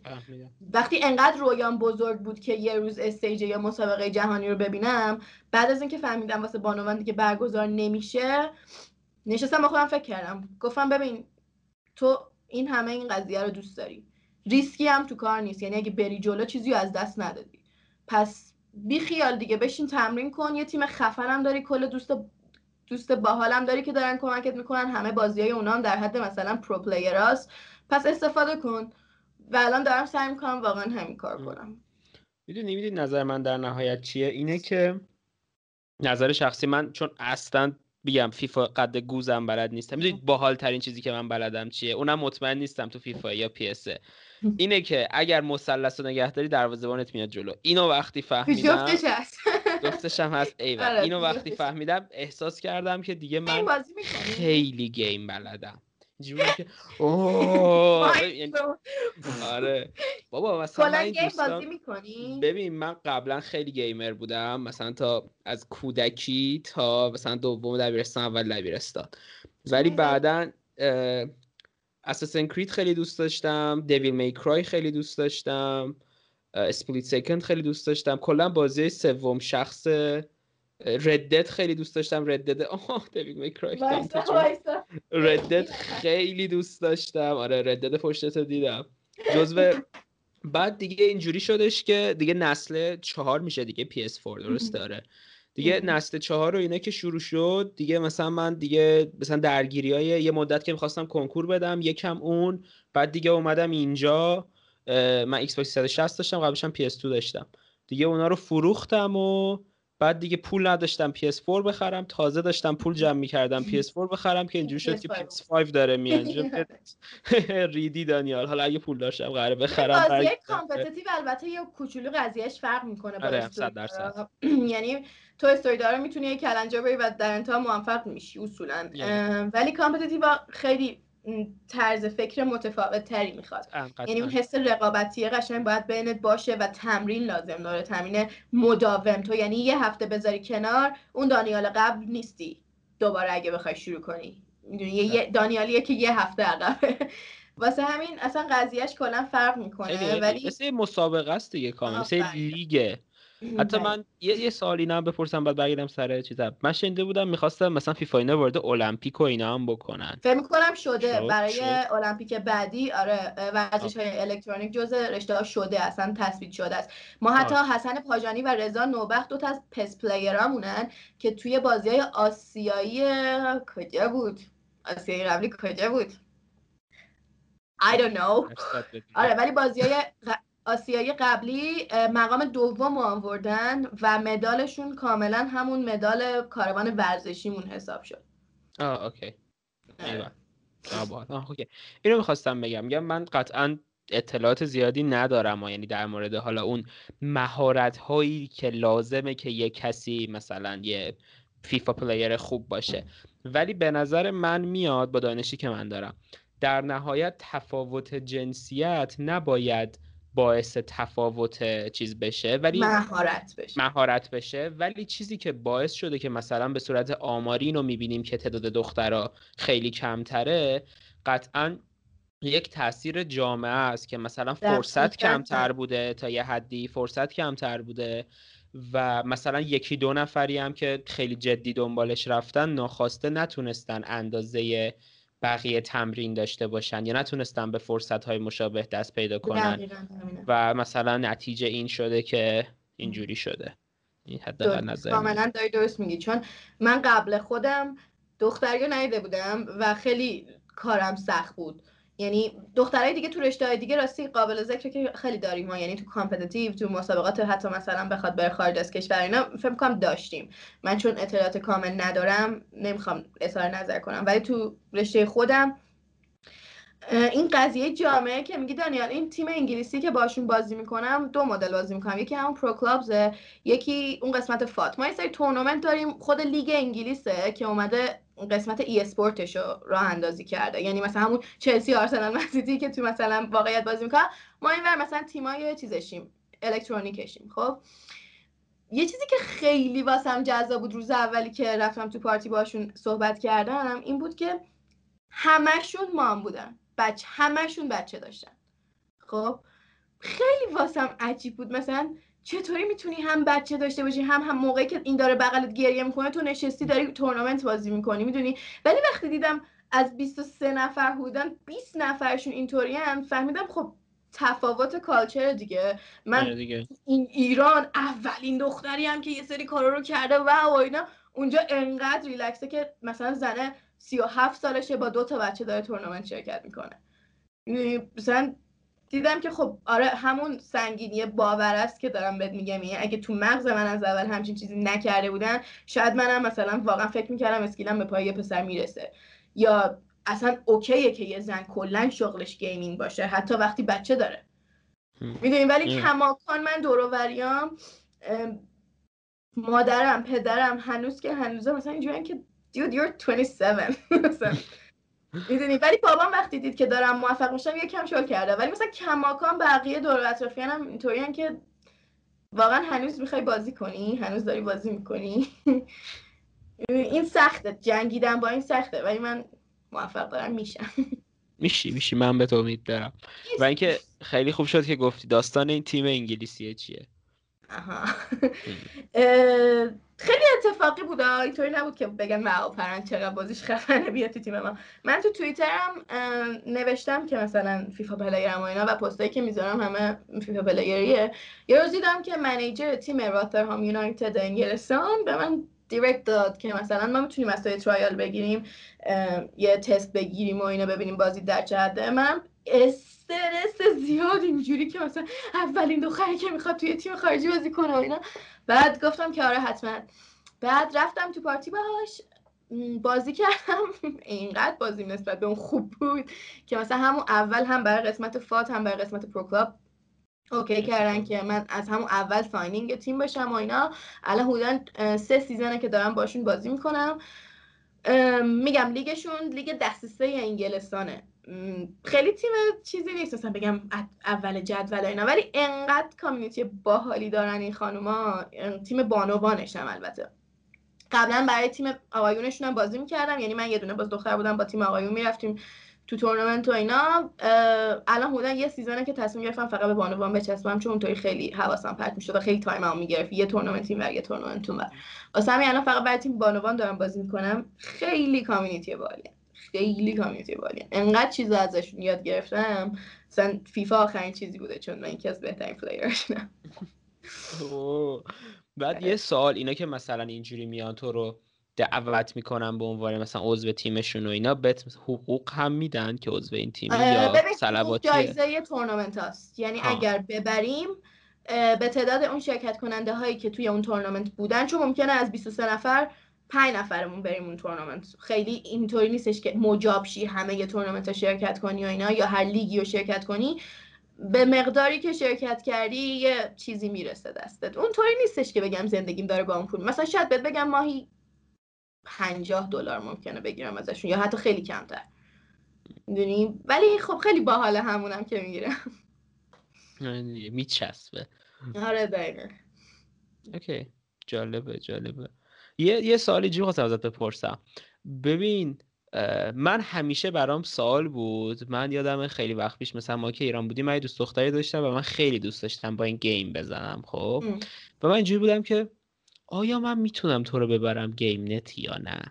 وقتی انقدر رویام بزرگ بود که یه روز stage یا مسابقه جهانی رو ببینم بعد از اینکه فهمیدم واسه بانوان که برگزار نمیشه نشستم با خودم فکر کردم. گفتم ببین تو این همه این قضیه رو دوست داری. ریسکی هم تو کار نیست. یعنی اگه بری جلو چیزی از دست ندادی. پس بی خیال دیگه بشین تمرین کن. یه تیم خفنم داری کل دوست دوست باحالم داری که دارن کمکت می‌کنن. همه بازی های اونا هم در حد مثلا pro player است پس استفاده کن. و الان دارم سعی می‌کنم واقعا همین کار کنم. می‌دونی می‌دونی نظر من در نهایت چیه؟ اینه که نظر شخصی من چون اصلا بگم فیفا قد گوزم بلد نیستم. می‌دونید باحال ترین چیزی که من بلدم چیه؟ اونم مطمئن نیستم تو فیفا یا PES اینه که اگر مثلث رو نگهداری دروازه‌بانت میاد جلو. اینو وقتی فهمیدم جفتش هم هست. ایول. آره، اینو وقتی فهمیدم احساس کردم که دیگه من خیلی game بلدم. اینجوری که یعنی آره. بابا مثلا من game بازی می‌کنی؟ ببین من قبلا خیلی gamer بودم مثلا تا از کودکی تا مثلا دوم دبیرستان اول دبیرستان. ولی بعدا Assassin's Creed خیلی دوست داشتم Devil May Cry خیلی دوست داشتم Split Second خیلی دوست داشتم. کلا بازی سوم شخص ردت خیلی دوست داشتم ردت آه دیوید میکرای ردت خیلی دوست داشتم. آره ردت پشتت دیدم. جزو بعد دیگه اینجوری شدش که دیگه نسل چهار میشه دیگه PS4 درست؟ داره دیگه نسل چهار رو اینه که شروع شد دیگه مثلا من دیگه مثلا درگیری های یه مدت که می‌خواستم کنکور بدم یکم اون بعد دیگه اومدم اینجا. من ایکس باکس 360 داشتم قبلش هم PS2 داشتم. دیگه اونا رو فروختم و بعد دیگه پول نداشتم PS4 بخرم. تازه داشتم پول جمع می‌کردم PS4 بخرم که اینجوری شد که PS5 داره میاد. ریدی دانیال. حالا اگه پول داشتم قراره بخرم بازی competitive البته یه کوچولو قضیهش فرق می‌کنه با آره یعنی تو استوری داره می‌تونی یه کلنجا بری و در انتها موفق میشی اصولا. ولی competitive خیلی طرز فکر متفاوت تری می‌خواد یعنی اون حس رقابتی قشنگ باید بینت باشه و تمرین لازم داره. تمرین مداوم. تو یعنی یه هفته بذاری کنار اون دانیال قبل نیستی. دوباره اگه بخوای شروع کنی. می‌دونی؟ یه دانیالیه که یه هفته عقبه. واسه همین اصلا قضیهش کلا فرق می‌کنه. ولی مثل مسابقه است دیگه کامل. مثل لیگه حتی من یه یه سوالی نه بپرسم بعد برگردم سر چیزا من شنیده بودم می‌خواستم مثلا فیفا اینا وارد المپیک و اینا هم بکنن. فکر می‌کنم شده. برای شد. المپیک بعدی آره ورزش های الکترونیک جزء رشته ها شده اصلا تثبیت شده است. ما حتی آه. حسن پاجانی و رضا نوبخت دو تا از پس پلیرامونن که توی بازی های آسیایی کجا بود؟ آسیایی قبلی کجا بود؟ I don't know. آره ولی بازی های آسیایی قبلی مقام دوم آوردن و مدالشون کاملا همون مدال کاروان ورزشیمون حساب شد. آه okay. آه okay. اینو می‌خواستم بگم. میگم من قطعا اطلاعات زیادی ندارم یعنی در مورد حالا اون مهارت هایی که لازمه که یه کسی مثلا یه فیفا player خوب باشه. ولی به نظر من میاد با دانشی که من دارم در نهایت تفاوت جنسیت نباید باعث تفاوت چیز بشه ولی مهارت بشه. مهارت بشه. ولی چیزی که باعث شده که مثلا به صورت آماری رو می‌بینیم که تعداد دخترها خیلی کمتره قطعا یک تاثیر جامعه است که مثلا فرصت کمتر بوده تا یه حدی فرصت کمتر بوده و مثلا یکی دو نفری هم که خیلی جدی دنبالش رفتن ناخواسته نتونستن اندازه بقیه تمرین داشته باشن یا نتونستن به فرصت های مشابه دست پیدا کنن. و مثلا نتیجه این شده که اینجوری شده. این حداقل نظر کاملا داری درست میگی. چون من قبل خودم دختری رو ندیده بودم و خیلی کارم سخت بود. یعنی دخترای دیگه تو رشته دیگه راستی قابل ذکر که خیلی داریم ما یعنی تو competitive تو مسابقات حتی مثلا بخواد بره خارج از کشور اینا فکر کنم داشتیم. من چون اطلاعات کامل ندارم نمی‌خوام اظهار نظر کنم. ولی تو رشته خودم این قضیه جامعه که میگی دانیال این تیم انگلیسی که باشون بازی می‌کنم دو مدل بازی می‌کنم. یکی همون Pro Clubs ه یکی اون قسمت FUT ما یه سری تورنمنت داریم. خود لیگ انگلیسه که اومده قسمت esport ش رو راه اندازی کرده. یعنی مثلا همون چلسی آرسنال من سیتی که تو مثلا واقعیت بازی می‌کنم ما اینور مثلا تیمای چیزشیم الکترونیکشیم. خب یه چیزی که خیلی واسم جذاب بود روز اولی که رفتم تو party باشون صحبت کردم این بود که همشون mom بودن. بچه همشون بچه داشتن. خب خیلی واسم عجیب بود. مثلا چطوری می‌تونی هم بچه داشته باشی هم هم موقعی که این داره بغلت گریه می‌کنه تو نشستی داری تورنمنت بازی می‌کنی می‌دونی؟ ولی وقتی دیدم از 23 نفر بودن 20 نفرشون اینطوری فهمیدم خب تفاوت کالچر دیگه. من آره دیگه. این ایران اولین دختری هم که یه سری کارا رو کرده و اینا. اونجا انقدر ریلکسه که مثلا زنه 37 سالشه با دو تا بچه داره تورنمنت شرکت می‌کنه. مثلا دیدم که خب آره همون سنگینی باوراست که دارم بهت میگم. یعنی اگه تو مغز من از اول همچین چیزی نکرده بودن شاید منم مثلا واقعا فکر می‌کردم skill م به پای یه پسر می‌رسه. یا اصلا okay ه که یه زن کلا شغلش gaming باشه حتی وقتی بچه داره. می‌دونی؟ ولی کماکان من دوروریام مادرم پدرم هنوز که هنوز مثلا اینجوریه که dude you're 27 می‌دونی؟ ولی بابام وقتی دید که دارم موفق میشم یکم شل کرده. ولی مثلا کماکان بقیه دور اطرافیان هم اینطوری که واقعا هنوز می‌خوای بازی کنی هنوز داری بازی می‌کنی. این سخته. جنگیدن با این سخته. ولی من موفق دارم میشم. میشی میشی. من به تو امید دارم. و اینکه خیلی خوب شد که گفتی داستان این تیم انگلیسیه چیه؟ خیلی اتفاقی بود. اینطوری نبود که بگم واو پرنگ چقدر بازیش خفنه بیاد تو تیم ما. من تو توییترم نوشتم که مثلا فیفا پلیرم و اینا و پستایی که می‌ذارم همه فیفا پلیریه. یه روز دیدم که منیجر تیم راترهام یونایتد انگلستان به من دیرکت داد که مثلا ما می‌تونیم از ترایال بگیریم یه تست بگیریم و اینا ببینیم بازی در چه حده من استرس زیاد اینجوری که مثلا اولین دختری که می‌خواد توی تیم خارجی بازی کنه و اینا. بعد گفتم که آره حتما. بعد رفتم تو party باش. بازی کردم. اینقدر بازی نسبت به اون خوب بود که مثلا همون اول هم برای قسمت FUT هم برای قسمت Pro Club okay کردن که من از همون اول signing تیم بشم و اینا. الان حدودا سه season ه که دارم باشون بازی می‌کنم. میگم لیگشون لیگ دسته انگلستانه. خیلی تیم چیزی نیست مثلا بگم اول جدول اینا ولی انقدر community باحالی دارن این خانوما. تیم بانوانشم البته. قبلا برای تیم آقایونشون هم بازی می‌کردم یعنی من یه دونه باز دختر بودم با تیم آقایون می‌رفتیم تو تورنمنت و اینا. الان بودن یه season ه که تصمیم گرفتم فقط به بانوان بچسبم چون اونطوری خیلی حواسم پرت می‌شد و خیلی time هم می‌گرفت. یه تورنمنت این و یه تورنمنت اون واسه همین الان فقط برای تیم بانوان دارم بازی می‌کنم. خیلی community باحالیه. خیلی community باحالیه انقدر چیزا ازشون یاد گرفتم. مثلا فیفا آخرین چیزی بوده چون من یکی از بهترین player شونم بعد یه سوال اینا که مثلا اینجوری میان تو رو دعوت می‌کنن به عنوان مثلا عضو تیمشون و اینا بهت حقوق هم میدن که عضو این تیم یا صلواتی جایزه تورنمنت هست یعنی اگر ببریم به تعداد اون شرکت کننده هایی که توی اون تورنمنت بودن چون ممکنه از 23 نفر پنج نفرمون بریم اون تورنمنت. خیلی اینطوری نیستش که مجاب شی همه یه تورنمنت شرکت کنی و اینا یا هر لیگی رو شرکت کنی. به مقداری که شرکت کردی یه چیزی می‌رسه دستت. اونطوری نیستش که بگم زندگیم داره با اون پول. مثلا شاید بهت بگم ماهی پنجاه دلار ممکنه بگیرم ازشون یا حتی خیلی کمتر. می‌دونی؟ ولی خب خیلی باحال همونم که می‌گیرم. آره میچسبه. آره دقیقا. اوکی. جالبه جالبه. یه یه سوالی جو خواستم ازت بپرسم. ببین من همیشه برام سوال بود. من یادم خیلی وقت پیش مثلا ما که ایران بودیم من دوست دختری داشتم و من خیلی دوست داشتم با این گیم بزنم خب. و من اینجوری بودم که آیا من می‌تونم تو رو ببرم گیم نت یا نه؟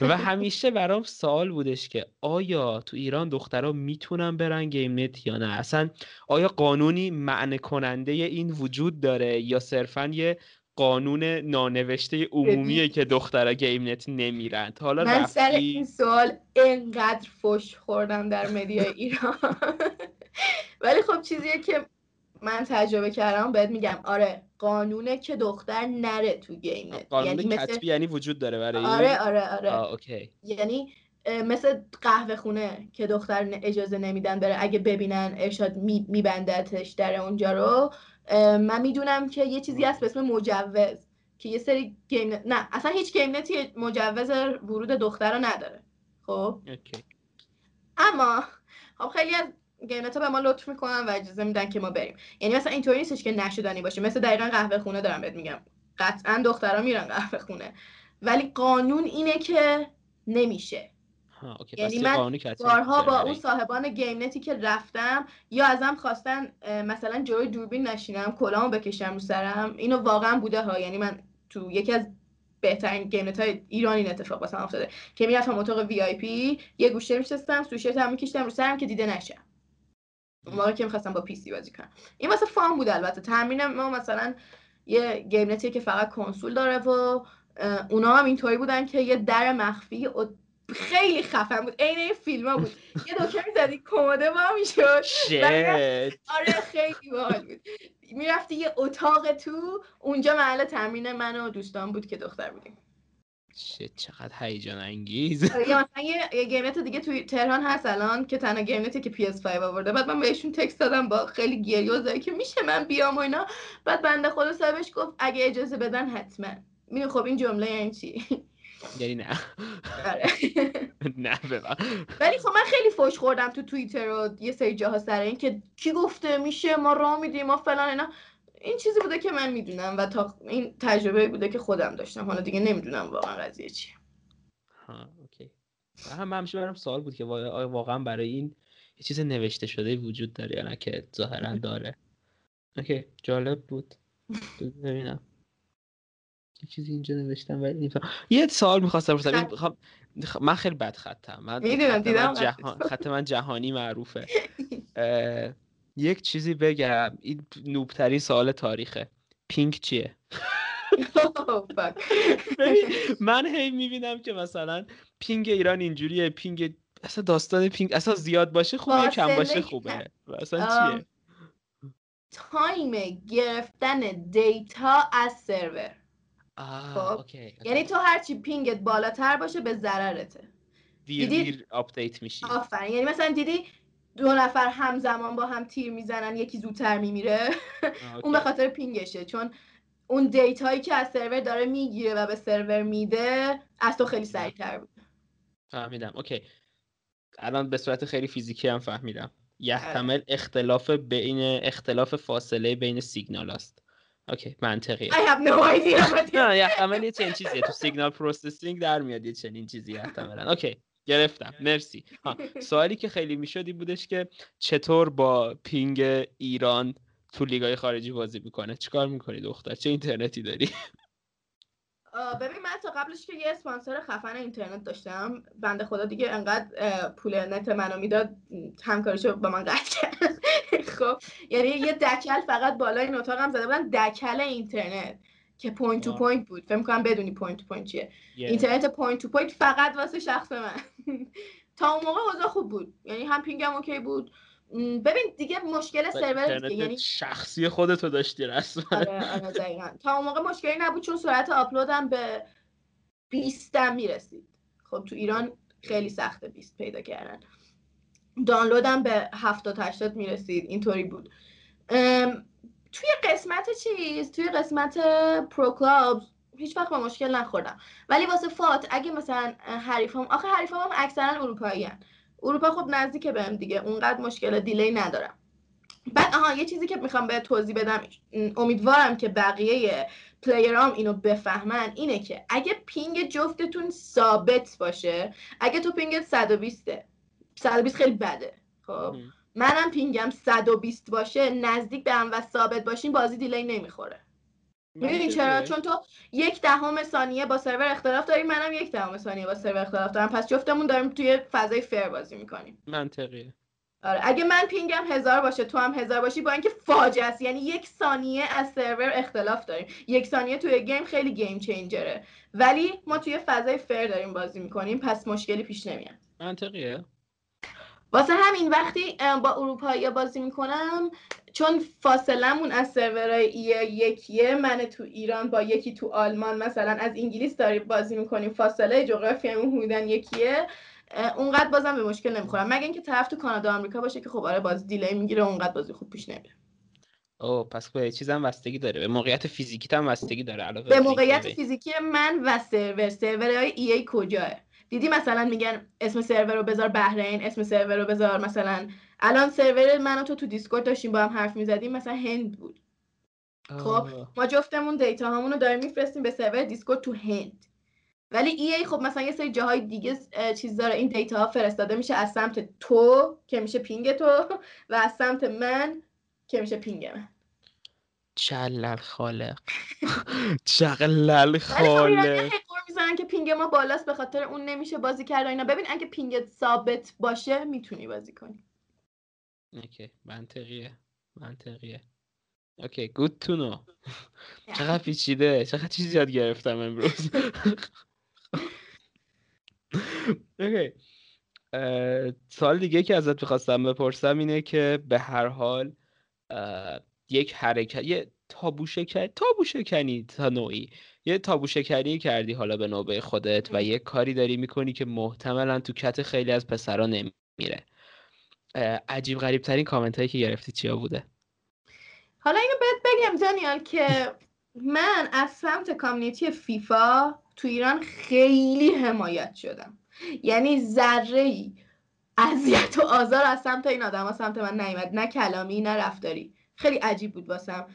و همیشه برام سوال بودش که آیا تو ایران دخترها می‌تونن برن گیم نت یا نه؟ اصلا آیا قانونی معنی کننده این وجود داره یا صرفا یه قانون نانوشته عمومیه که دخترها گیم نت نمیرند حالا من رفتی... سر این سوال انقدر فش خوردم در media ایران. ولی خب چیزیه که من تجربه کردم بهت میگم. آره قانونه که دختر نره تو گیم نت. قانون یعنی مثل یعنی وجود داره برای؟ آره آره آره. آه okay. یعنی مثل قهوه خونه که دختر اجازه نمیدن بره. اگه ببینن ارشاد می- میبندتش در اونجا رو من می‌دونم که یه چیزی هست به اسم مجوز که یه سری گیم نت... نه اصلا هیچ گیم نتی مجوز ورود دختر رو نداره. خب؟ okay. اما خب خیلی از گیم نت به ما لطف می‌کنن و اجازه میدن که ما بریم. یعنی مثلا اینطوری نیستش که نشدنی باشه. مثل دقیقا قهوه خونه دارم بهت میگم. قطعا دخترها میرن قهوه خونه. ولی قانون اینه که نمیشه. ها okay یعنی من بارها با اون. صاحبان گیم نتی که رفتم یا ازم خواستن مثلا جلوی دوربین نشینم کلاهمو بکشم رو سرم اینو واقعا بوده ها. یعنی من تو یکی از بهترین گیم نت های ایران این اتفاق واسم افتاده که می‌رفتم اتاق VIP یه گوشه میشستم سوییشرتم می‌کشیدم رو سرم که دیده نشم اون موقع که می‌خواستم با PC بازی کنم. این واسه fun بود البته. تمرین ما مثلا یه گیم نتیه که فقط کنسول داره و اونا هم اینطوری بودن که یه در مخفی خیلی خفن بود. عین این فیلم ها بود. یه دکمه می‌زدی کمده وا می‌شد آره خیلی باحال بود. می‌رفتی یه اتاق تو اونجا محل تمرین من و دوستان بود که دختر بودیم. shit چقدر هیجان انگیز. آره، یا مثلا یه, یه گیم نت دیگه توی تهران هست الان که تنها گیم نتی که PS5 آورده. بعد من بهشون text دادم با خیلی گریه و زاری که میشه من بیام و اینا. بعد بنده خدا صاحبش گفت اگه اجازه بدن حتما. می‌دونی خب این جمله یعنی چی؟ یعنی نه. آره. نه ولی خب من خیلی فوش خوردم تو توییتر و یه سری جاها سر این که کی گفته میشه ما راه میدیم ما فلان اینا. این چیزی بوده که من می‌دونم و تا این تجربه بوده که خودم داشتم. حالا دیگه نمی‌دونم واقعا قضیه چیه. ها اوکی. هم همیشه برام سوال بود که واقعا برای این یه چیز نوشته شده وجود داره یا نه که ظاهرا داره. اوکی جالب بود. ببینم. یه چیزی اینجا نوشتم ولی نمی‌فهمم. یه سوال می‌خواستم بپرسم. این خط. می‌خوام- من خیلی بد خطم. من می‌دونم، دیدم جهان-. خط من جهانی معروفه. اه، یک چیزی بگم. این noob ترین سوال تاریخه. ping چیه؟ من هی می‌بینم که مثلا ping ایران اینجوریه. ping اصلا داستان ping اصلا زیاد باشه خوبه یا کم باشه خوبه. اصلا چیه؟ time گرفتن data از سرور. آه خب. okay. یعنی تو هرچی ping ت بالاتر باشه به ضررته. دیر دیدی- دیر update میشی. آفرین. یعنی مثلا دیدی دو نفر همزمان با هم تیر می‌زنن یکی زودتر میمیره. اون. به خاطر ping شه چون اون data یی که از سرور داره می‌گیره و به سرور میده از تو خیلی سریعتر بود. فهمیدم. okay. الان به صورت خیلی فیزیکی هم فهمیدم. آره. یحتمل اختلاف بین اختلاف فاصله بین سیگنال است. okay منطقیه. I have no idea نه یحتمل یه چنین چیزیه. تو signal processing در میاد یه چنین چیزی یحتملا okay گرفتم. مرسی. ها سوالی که خیلی می‌شد این بودش که چطور با ping ایران تو لیگای خارجی بازی می‌کنه؟ چیکار می‌کنی دختر؟ چه اینترنتی داری؟ ببین من تا قبلش که یه اسپانسر خفن اینترنت داشتم بنده خدا دیگه انقدر پول نت منو می‌داد همکاریشو با من قطع کرد. خب یعنی یه دکل فقط بالای این اتاقم زده بودن دکل اینترنت که point to. point بود. فکر کنم بدونی point to point چیه. یه- اینترنت point to point فقط واسه شخص من. تا اون موقع اوضاع خوب بود. یعنی هم ping م okay بود. ببین دیگه مشکل سرور دیگه یعنی شخصی خودتو داشتی رسما. آره آره دقیقا. تا اون موقع مشکلی نبود چون سرعت آپلودم به 20 هم می‌رسید. خب تو ایران خیلی سخته 20 پیدا کردن. دانلودم به 70 80 می‌رسید. اینطوری بود. توی قسمت چیز توی قسمت Pro Clubs هیچ وقت به مشکل نخوردم. ولی واسه FUT اگه مثلا حریفام آخه حریفام هم اکثرا اروپایی اروپا خب نزدیک بهم دیگه اونقدر مشکل delay ندارم. بعد آها یه چیزی که می‌خوام به توضیح بدم امیدوارم که بقیه player ام اینو بفهمن اینه که اگه ping جفتتون ثابت باشه اگه تو ping ت 120 120 خیلی بده. خب منم ping م 120 باشه نزدیک به هم و ثابت باشین بازی delay نمی‌خوره. می‌دونی چرا؟ چون تو یک دهم ثانیه با سرور اختلاف داری منم یک دهم ثانیه با سرور اختلاف دارم. پس جفتمون داریم توی فضای fair بازی می‌کنیم. منطقیه. آره اگه من ping م هزار باشه تو هم هزار باشی با اینکه فاجعه است. یعنی یک ثانیه از سرور اختلاف داریم. یک ثانیه توی game خیلی game changer ه. ولی ما توی فضای fair داریم بازی می‌کنیم پس مشکلی پیش نمیاد. منطقیه. واسه همین وقتی با اروپایی بازی می‌کنم چون فاصلمون از سرورهای یکیه من تو ایران با یکی تو آلمان مثلا از انگلیس داریم بازی می‌کنیم فاصله جغرافیمون حدودا یکیه اونقدر بازم به مشکل نمی‌خورم. مگه اینکه طرف تو کانادا آمریکا باشه که خب آره باز delay می‌گیره اونقدر بازی خوب پیش نمیره. او پس به چیز هم بستگی داره. به موقعیت فیزیکی هم بستگی داره علاوه به موقعیت فیزیکی من و سرور سرور های EA کجاست دیدی مثلا میگن اسم سرور رو بذار بحرین اسم سرور رو بذار مثلا. الان سرور من و تو تو دیسکورد داشتیم با هم حرف می‌زدیم مثلا هند بود. خب ما جفتمون data همون رو داریم میفرستیم به سرور دیسکورد تو هند. ولی EA خب مثلا یه سری جاهای دیگه چیز داره این data ها فرستاده میشه از سمت تو که میشه ping تو و از سمت من که میشه ping من. جل الخالق جل خب خالق می‌زنن که ping ما بالاست به خاطر اون نمیشه بازی کرد اینا. ببین اگه ping ت ثابت باشه می‌تونی بازی کنی. okay. منطقیه. منطقیه. okay. good to know چقدر پیچیده. چقدر چیزی یاد گرفتم امروز. اوکی. سال دیگه که ازت می‌خواستم بپرسم اینه که به هر حال یک حرکت یه تابو شکن تابو شکنی تا نوعی. یه تابو شکنی کردی حالا به نوبه خودت و یه کاری داری می‌کنی که محتملا تو کت خیلی از پسرا نمیره عجیب غریب ترین کامنت هایی که گرفتی چیا بوده؟ حالا اینو بهت بگم دانیال که من از سمت community فیفا تو ایران خیلی حمایت شدم. یعنی ذره ای اذیت و آزار از سمت این آدم سمت من نیومد. نه کلامی نه رفتاری. خیلی عجیب بود واسم.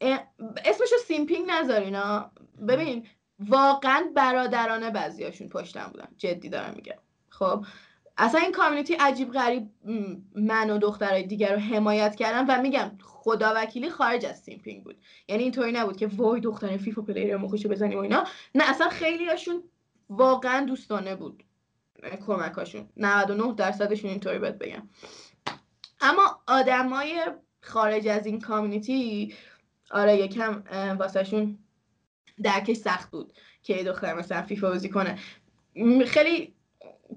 اسمشو simping نذارینا. ببین واقعا برادرانه بعضیاشون پشتم بودن. جدی دارم میگم. خب اصلا این community عجیب غریب من و دخترای دیگر رو حمایت کردن و میگم خدا وکیلی خارج از simping بود. یعنی اینطوری نبود که وای دختر فیفا player مخشو بزنیم و اینا. نه اصلا خیلی هاشون واقعا دوستانه بود. کمکاشون. 99 درصدشون اینطوری باید بگم. اما آدمای خارج از این community آره یکم واسهشون درکش سخت بود که دختر مثلا فیفا بازی کنه. خیلی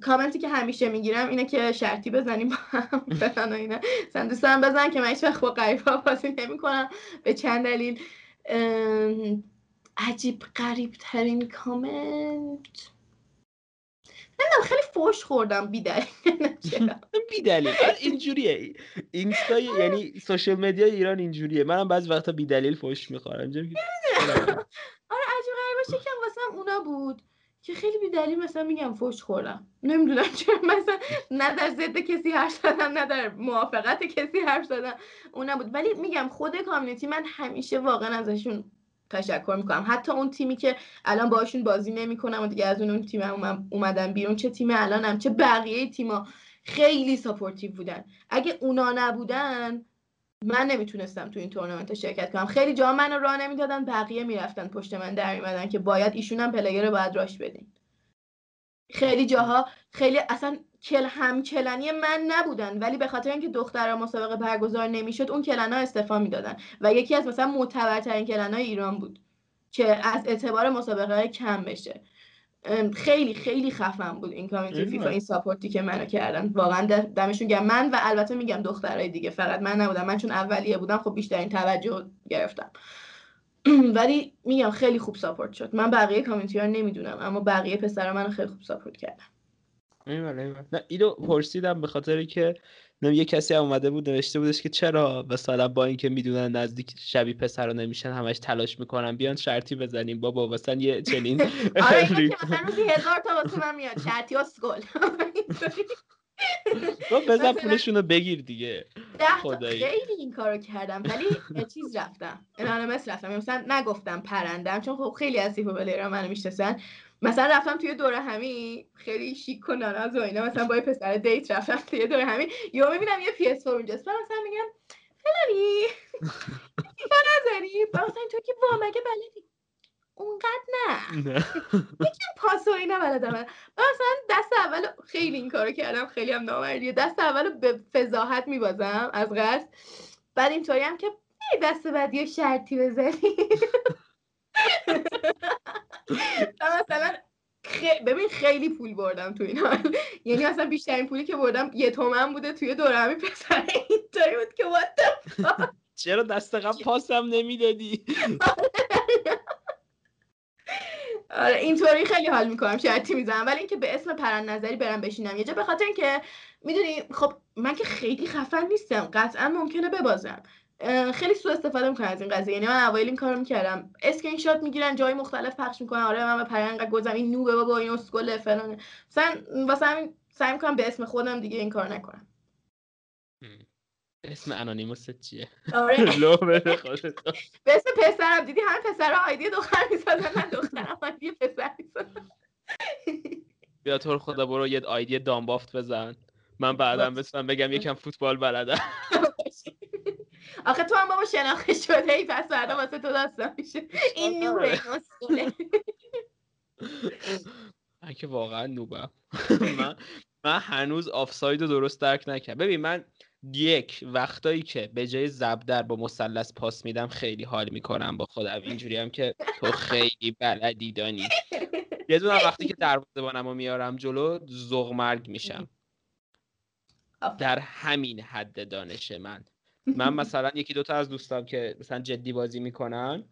کامنتی که همیشه می‌گیرم اینه که شرطی بزنیم با هم فلان و اینا. مثلا بزن که من هیچ وقت با غریبه‌ها بازی نمی‌کنم. به چند دلیل؟ عجیب غریب ترین کامنت. نمی‌دونم خیلی فوش خوردم بی دلیل. بی دلیل. اینجوریه. اینستا یعنی social media ایران اینجوریه. منم بعضی وقتا بی دلیل فوش می‌خورم. آره عجیب غریبش یکم واسم اونا بود که خیلی بی دلیل مثلا میگم فوش خوردم. نمی‌دونم چرا مثلا نه در ضد کسی حرف زدم نه در موافقت کسی حرف زدم. اون نبود ولی میگم خود community من همیشه واقعا ازشون تشکر می‌کنم. حتی اون تیمی که الان باشون بازی نمی‌کنم و دیگه از اون, اون تیم اومدم بیرون چه تیم الانم چه بقیه تیما خیلی supportive بودن. اگه اونا نبودن من نمی‌تونستم تو این تورنمنت شرکت کنم. خیلی جا منو راه نمی‌دادن بقیه می‌رفتن پشت من در میمدن که باید ایشون هم player باید راش بدین. خیلی جاها خیلی اصلا کل هم clan ی من نبودن ولی به خاطر اینکه دخترها مسابقه برگزار نمی‌شد اون clan ا استعفا می‌دادن و یکی از مثلا معتبرترین clan ای ایران بود که از اعتبار مسابقه های کم بشه. خیلی خیلی خفن بود این community فیفا این support ی که منو کردن. واقعا دمشون گرم. من و البته میگم دخترای دیگه فقط من نبودم. من چون اولیه بودم خب بیشترین توجه گرفتم. ولی میگم خیلی خوب ساپورت شد. من بقیه کامیونیتی ها نمی‌دونم اما بقیه پسرا منو خیلی خوب ساپورت کردن. نه اینو پرسیدم به خاطر که یه کسی هم اومده بود نوشته بودش که چرا مثلا با اینکه می‌دونن نزدیک شبی پسر رو نمیشن همش تلاش می‌کنن بیان شرطی بزنیم. بابا مثلا یه چنین آره روزی هزار تا واسه من میاد. شرطی اسکل بزن پولشون رو بگیر دیگه. خیلی این کارو کردم. ولی چیز رفتم. anonymous رفتم مثلا نگفتم پرندم چون خب خیلی از سیفو منو می‌شناسن. مثلا رفتم توی دورهمی خیلی شیک و ناناز و اینا مثلا با یه پسر date رفتم توی دورهمی یا می‌بینم یه PS 4 اونجاست. مثلا میگم فلانی با نظری مثلا تو که با مگه بلدی؟ اونقدر نه. یکم پاسو اینا بلدم مثلا دست اول خیلی این کارو کردم خیلی هم نامردیه دست اول به فضاحت میبازم از قصد. بعد اینطوری هم که دست بعدی شرطی بزنی. مثلا ببین خیلی پول بردم تو این حال. یعنی اصلا بیشترین پولی که بردم یه تومن بوده توی دورمی پسر اینطوری بود که what چرا دست قبل پاسم نمی‌دادی؟ آره اینطوری خیلی حال می‌کنم شرطی می‌زنم ولی اینکه به اسم پرند نظری برم بشینم. یه جا به خاطر اینکه می‌دونی خب من که خیلی خفن نیستم. قطعا ممکنه ببازم. خیلی سوء استفاده می‌کنن از این قضیه. یعنی من اوایل این کارو می‌کردم. اسکرین شات می‌گیرن جای مختلف پخش می‌کنن. آره من به پرند گل زدم این noob ه بابا این اسکل فلان مثلا واسه همین سعی می‌کنم به اسم خودم دیگه این کار نکنم. اسم انانیموس چیه؟ آره. به اسم پسرم. دیدی همه پسر آیدی دختر می‌سازن من دخترم آیدی پسر بیا تو خدا برو یه آیدی دامبافت بزن. من بعدم بسن بگم یکم فوتبال بلدم. آخه تو هم بابا شناخته شده ای پس فردا واسه تو داستان میشه. این نوره من که واقعا نوبم. من من هنوز آفساید رو درست درک نکردم. ببین من یک وقتایی که به جای زبدر با مثلث پاس میدم خیلی حال می‌کنم با خودم. اینجوری هم که تو خیلی بلدی دانی. یه دونم وقتی که دروازه بانم میارم جلو زغمرگ میشم. در همین حد دانش من. من مثلا یکی دوتا از دوستام که مثلا جدی بازی می‌کنن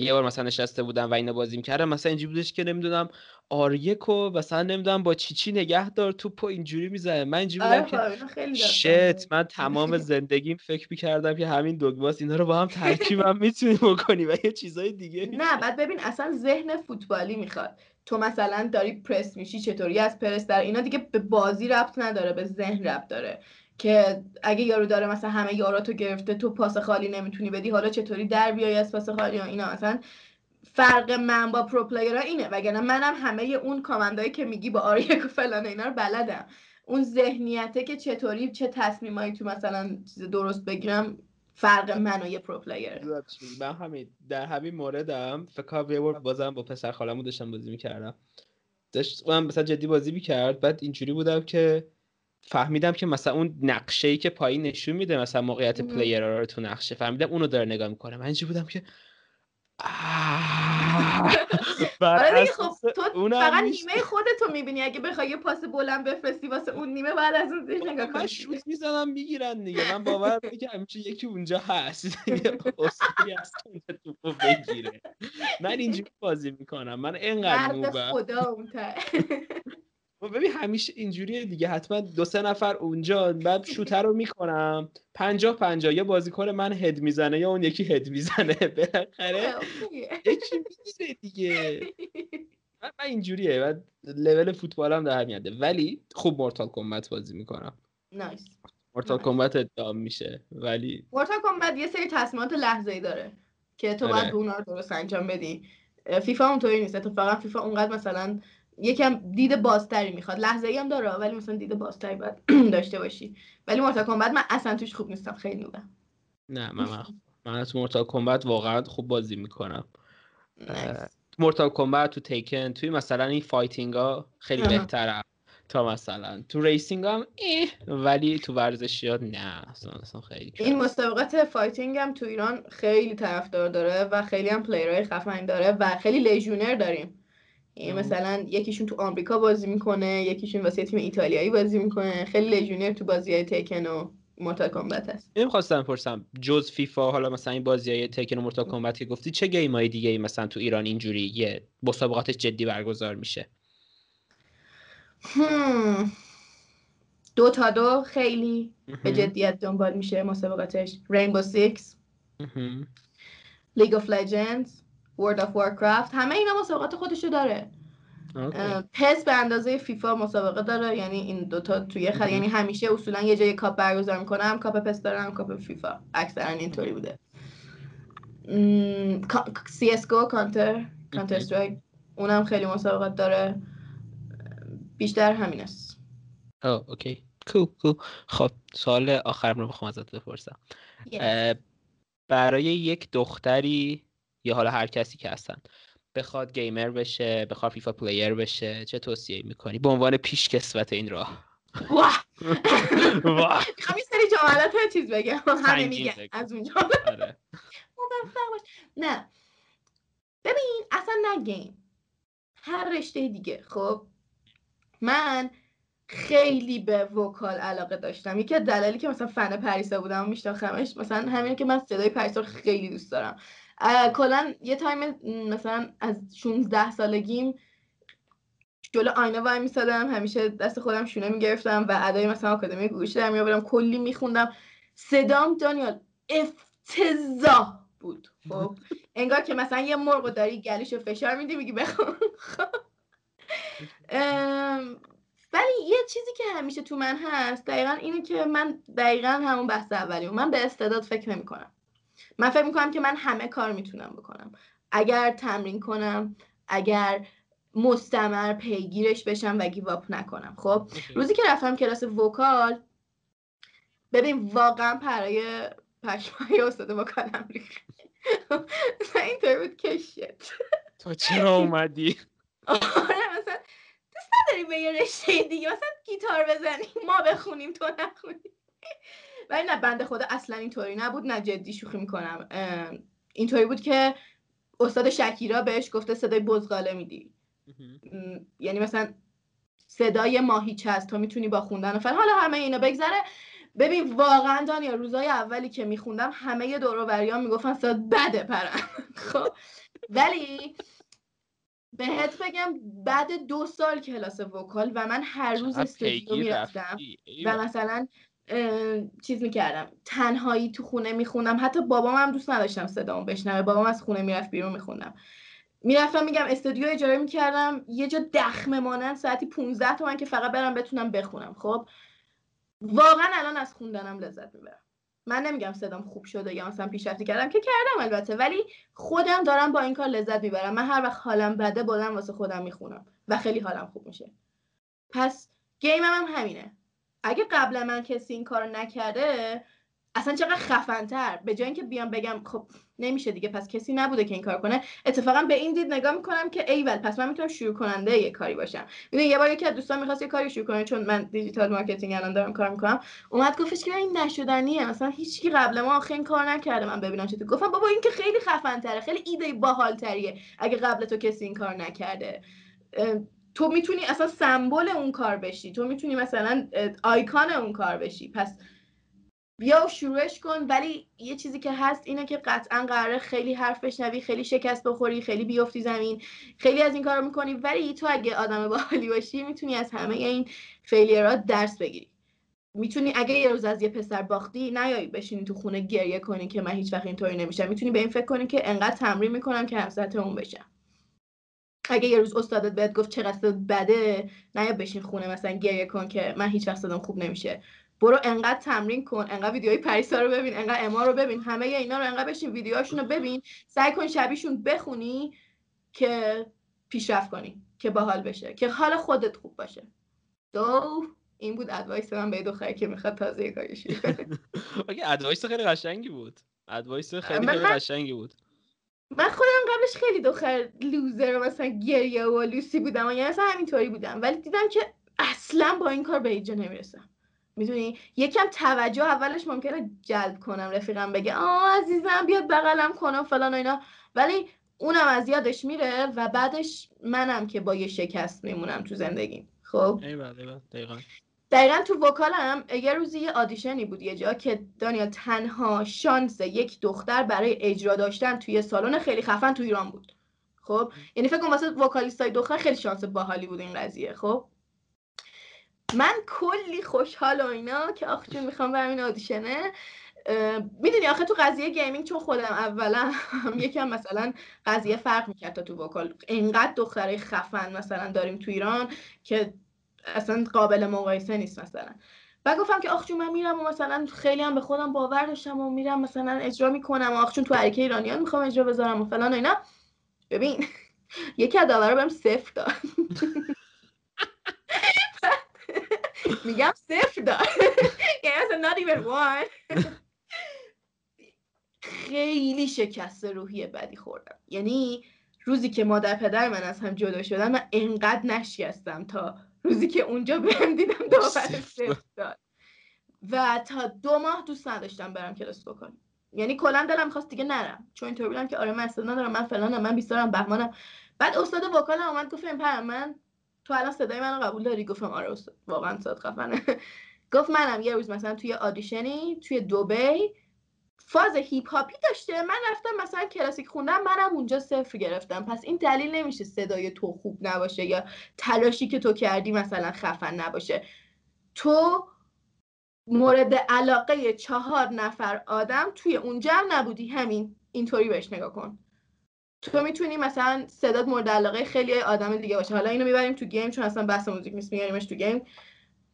یه بار مثلا نشسته بودم و اینو بازی می‌کردم مثلا اینجوری بودش که نمی‌دونم آریکو مثلا نمی‌دونم با چی چی نگه دار توپو اینجوری می‌زنه. من اینجوری بودم آره که شت من تمام زندگیم فکر می‌کردم که همین دوگماس اینا رو با هم ترکیب هم می‌تونی بکنی و یه چیزای دیگه نه بعد ببین اصلا ذهن فوتبالی می‌خواد. تو مثلا داری پرس میشی چطوری از پرس در اینا دیگه به بازی ربط نداره به ذهن ربط داره. که اگه یارو داره مثلا همه یاراتو گرفته تو پاس خالی نمی‌تونی بدی حالا چطوری در بیای از پاس خالی؟ ها اینا مثلا فرق من با pro player ها اینه. وگرنه منم همه اون command ایی که میگی با R یک و فلان اینا رو بلدم. اون ذهنیته که چطوری چه تصمیمایی تو مثلا چیز درست بگیرم فرق من و یه pro player من همین در همین موردم. فکر کنم بازم با پسر خالمو داشتم بازی می‌کردم. داشت من مثلا جدی بازی می‌کرد. بعد اینجوری بودم که فهمیدم که مثلا اون نقشه ای که پایین نشون میده مثلا موقعیت player رو تو نقشه فهمیدم اونو داره نگاه می‌کنه. من اینجوری بودم که آره خب تو فقط نیمه خودتو می‌بینی. اگه بخوای یه پاس بلند بفرستی واسه اون نیمه بعد از اون نگاه کنی. شوت می‌زنم می‌گیرن دیگه. من باور که همیشه یکی اونجا هست. اصولی هست که توپو بگیره. من اینجوری بازی می‌کنم. من اینقدر نوبم. خدا اون ببین همیشه اینجوریه دیگه. حتما دو سه نفر اونجا. بعد شوتر رو می‌کنم. پنجاه پنجاه. یا بازیکن من هد می‌زنه یا اون یکی هد می‌زنه. بالاخره یکی می‌گیره دیگه. من, اینجوریه. بعد لول فوتبالم در میاده ولی خوب مورتال کمبت بازی می‌کنم. نایس مورتال کمبت ادام میشه. ولی مورتال کمبت یه سری تصمیمات لحظه ای داره که تو باید اونا رو درست انجام بدی. فیفا اونطوری نیست. اتفاقا فیفا اونقدر مثلا یکم دید بازتری می‌خواد. لحظه ای هم داره ولی مثلا دید بازتری باید داشته باشی. ولی مورتال کمبت من اصلا توش خوب نیستم. خیلی noob ه. نه من من تو مورتال کمبت واقعا خوب بازی می‌کنم. مورتال کمبت تو تیکن توی مثلا این fighting ها خیلی بهترم تا مثلا. تو racing هم اه ولی تو ورزشیات نه اصلا, خیلی این مسابقات fighting هم تو ایران خیلی طرفدار داره و خیلی هم player های خفن داره و خیلی لژیونر داریم. مثلا یکیشون تو آمریکا بازی می‌کنه یکیشون واسه تیم ایتالیایی بازی می‌کنه. خیلی لژیونر تو بازی های تکن و Mortal Kombat هست. نمی‌خواستم پرسم جز فیفا حالا مثلا این بازی های Tekken و Mortal Kombat که گفتی چه game های دیگه ای مثلا تو ایران اینجوری یه مسابقاتش جدی برگزار میشه؟ Dota دو خیلی به جدیت دنبال میشه مسابقاتش Rainbow Six League of Legends World of Warcraft. همه اینا مسابقات خودشو داره. پس به اندازه فیفا مسابقه داره. یعنی این دوتا توی خل یعنی همیشه اصولا یه جای کاپ برگزار می‌کنه هم کاپ پس داره هم کاپ فیفا. اکثرا اینطوری بوده. CS:GO Counter Counter-Strike اونم خیلی مسابقات داره. بیشتر همین است OK. Cool cool خب سوال آخرم رو بخوام ازت بپرسم. برای یک دختری یا حالا هر کسی که هستن. بخواد gamer بشه بخواد فیفا player بشه چه توصیه می‌کنی؟ به عنوان پیش کسوت این راه. واه واه سری جملات چیز بگم. همه میگه از اونجا. آره. نه. ببین اصلا نه game. هر رشته دیگه. خب؟ من خیلی به vocal علاقه داشتم. یکی از دلایلی که مثلا فن پریسا بودم و میشناختمش مثلا همینه که من صدای پریسا رو خیلی دوست دارم. کلا یه time مثلا از 16 سالگیم جلو آینه وای میسادم همیشه دست خودم شونه می‌گرفتم و ادای مثلا آکادمی گوگوش در میآوردم کلی میخوندم. صدام دانیال افتضاح بود. خب انگار که مثلا یه مرغ داری گلیشو فشار میدی میگی بخون ولی یه چیزی که همیشه تو من هست دقیقا اینه که من دقیقا همون بحث اولی من به استعداد فکر نمی کنم من فکر می‌کنم که من همه کار می‌تونم بکنم. اگر تمرین کنم اگر مستمر پیگیرش بشم و گیواپ نکنم. خب روزی که رفتم کلاس وکال ببین واقعا برای پشمای استاد وکالم ریخت. اینطور بود که تو چرا اومدی؟ آره مثلا دوست نداری به یه رشته دیگه مثلا گیتار بزنیم ما بخونیم تو نخونیم ولی نه بنده خدا اصلا اینطوری نبود. نه جدی شوخی می‌کنم. اینطوری بود که استاد شکیرا بهش گفته صدای بزغاله میدی. یعنی مثلا صدای ماهیچه هست تو می‌تونی با خوندن و فعلا حالا همه اینا بگذره. ببین واقعا دانیا روزای اولی که میخوندم همه دوروبریان می‌گفتن صدات بده پرن. خب. ولی بهت بگم بعد دو سال کلاس وکال و من هر روز استودیو می‌رفتم و مثلا چیز می‌کردم. تنهایی تو خونه میخوندم. حتی بابام هم دوست نداشتم صدامو بشنوه. بابام از خونه می‌رفت بیرون میخوندم. می‌رفتم میگم استودیو اجاره می‌کردم. یه جا دخمه مانند ساعتی 15 تومن که فقط برم بتونم بخونم. خب؟ واقعا الان از خوندنم لذت می‌برم. من نمیگم صدام خوب شده یا مثلا پیشرفتی کردم. که کردم البته. ولی خودم دارم با این کار لذت می‌برم. من هر وقت حالم بده بودم واسه خودم می‌خونم. و خیلی حالم خوب میشه. پس گیمم هم همینه. اگه قبل من کسی این کارو نکرده اصلا چقدر خفنتر. به جای اینکه بیام بگم خب نمیشه دیگه پس کسی نبوده که این کار کنه. اتفاقا به این دید نگاه می‌کنم که ایول پس من می‌تونم شروع کننده یه کاری باشم. می‌دونی یه بار یکی از دوستان می‌خواست یه کاری شروع کنه چون من digital marketing الان دارم کار می‌کنم. اومد گفتش که این نشدنیه مثلا هیچکی قبل ما آخه این کار نکرده. من ببینم چطور. گفتم بابا این که خیلی خفن تره خیلی ایده باحال تریه اگه قبل تو کسی این کار نکرده. تو می‌تونی اصلا سمبل اون کار بشی. تو می‌تونی مثلا آیکان اون کار بشی. پس بیا و شروعش کن. ولی یه چیزی که هست اینه که قطعا قراره خیلی حرف بشنوی خیلی شکست بخوری خیلی بیفتی زمین خیلی از این کار رو می‌کنی. ولی تو اگه آدم باحالی باشی می‌تونی از همه این فیلیرات درس بگیری. می‌تونی اگه یه روز از یه پسر باختی نیایی بشینی تو خونه گریه کنی که من هیچ وقت اینطوری نمیشم. می‌تونی به این فکر کنی که انقدر تمرین می‌کنم که همسط اون بشم. اگه یه روز استادت بهت گفت چقدر بده نیا بشین خونه مثلا گریه کن که من هیچ وقت خوب نمیشه. برو انقدر تمرین کن انقدر ویدیوهای پریسا رو ببین انقدر اما رو ببین همه اینا رو انقدر بشین ویدیوهاشون رو ببین سعی کن شبیشون بخونی که پیشرفت کنی که باحال بشه که حال خودت خوب باشه. دو این بود advice من به دختری که می‌خواد تازه کارش OK advice خیلی قشنگی بود. advice خیلی خیلی قشنگی بود. من خودم قبلش خیلی دختر loser مثلا گریه و لوسی بودم و یعنی مثلا همینطوری بودم. ولی دیدم که اصلا با این کار به اینجا نمی‌رسم. می‌دونی؟ یکم توجه اولش ممکنه جلب کنم رفیقم بگه آه عزیزم بیاد بغلم کنم فلان و اینا. ولی اونم از یادش میره و بعدش منم که با یه شکست میمونم تو زندگیم. خب؟ دقیقا. دقیقا تو وکالم یه روزی یه آدیشنی بود یه جا که دانیال تنها شانس یک دختر برای اجرا داشتن توی سالن خیلی خفن تو ایران بود. خب؟ یعنی فکر کنم واسه vocalist ای دختر خیلی شانس باحالی بود این قضیه خب؟ من کلی خوشحال و اینا که آخ جون می‌خوام برم این audition ه. می‌دونی آخه تو قضیه gaming چون خودم اولا یکم مثلا قضیه فرق می‌کرد تا تو vocal. اینقدر دخترای خفن مثلا داریم تو ایران که اصلا قابل مقایسه نیست مثلا. و گفتم که آخ من میرم و مثلا خیلی هم به خودم باور داشتم و میرم مثلا اجرا می‌کنم و آخ چون تو حرکه ایرانیان می‌خوام اجرا بذارم و فلان و اینا. ببین یکی از رو بهم صفر داد. میگم صفر داد. یعنی اصلا not even one. خیلی شکست روحی بدی خوردم. یعنی روزی که مادر پدر من از هم جدا شدن من انقدر نشکستم تا روزی که اونجا بهم دیدم داور داد و تا دو ماه دوست نداشتم برم کلاس بکنم. یعنی کلا دلم خواست دیگه نرم. چون اینطور بودم که آره من استعداد ندارم من فلانم من بیستارم بهمانم. بعد استاد وکال اومد گفت این پرم من تو الان صدای منو قبول داری؟ گفتم آره استاد. واقعا صد خفنه گفت منم یه روز مثلا توی آدیشنی توی دوبی فاز هیپ هاپی داشته. من رفتم مثلا کلاسیک خوندم منم اونجا صفر گرفتم. پس این دلیل نمیشه صدای تو خوب نباشه یا تلاشی که تو کردی مثلا خفن نباشه. تو مورد علاقه چهار نفر آدم توی اون جمع نبودی. همین اینطوری بهش نگاه کن. تو می‌تونی مثلا صدات مورد علاقه خیلی آدم دیگه باشه. حالا اینو می‌بریم تو game چون اصلا بحث موزیک نیست میاریمش تو game.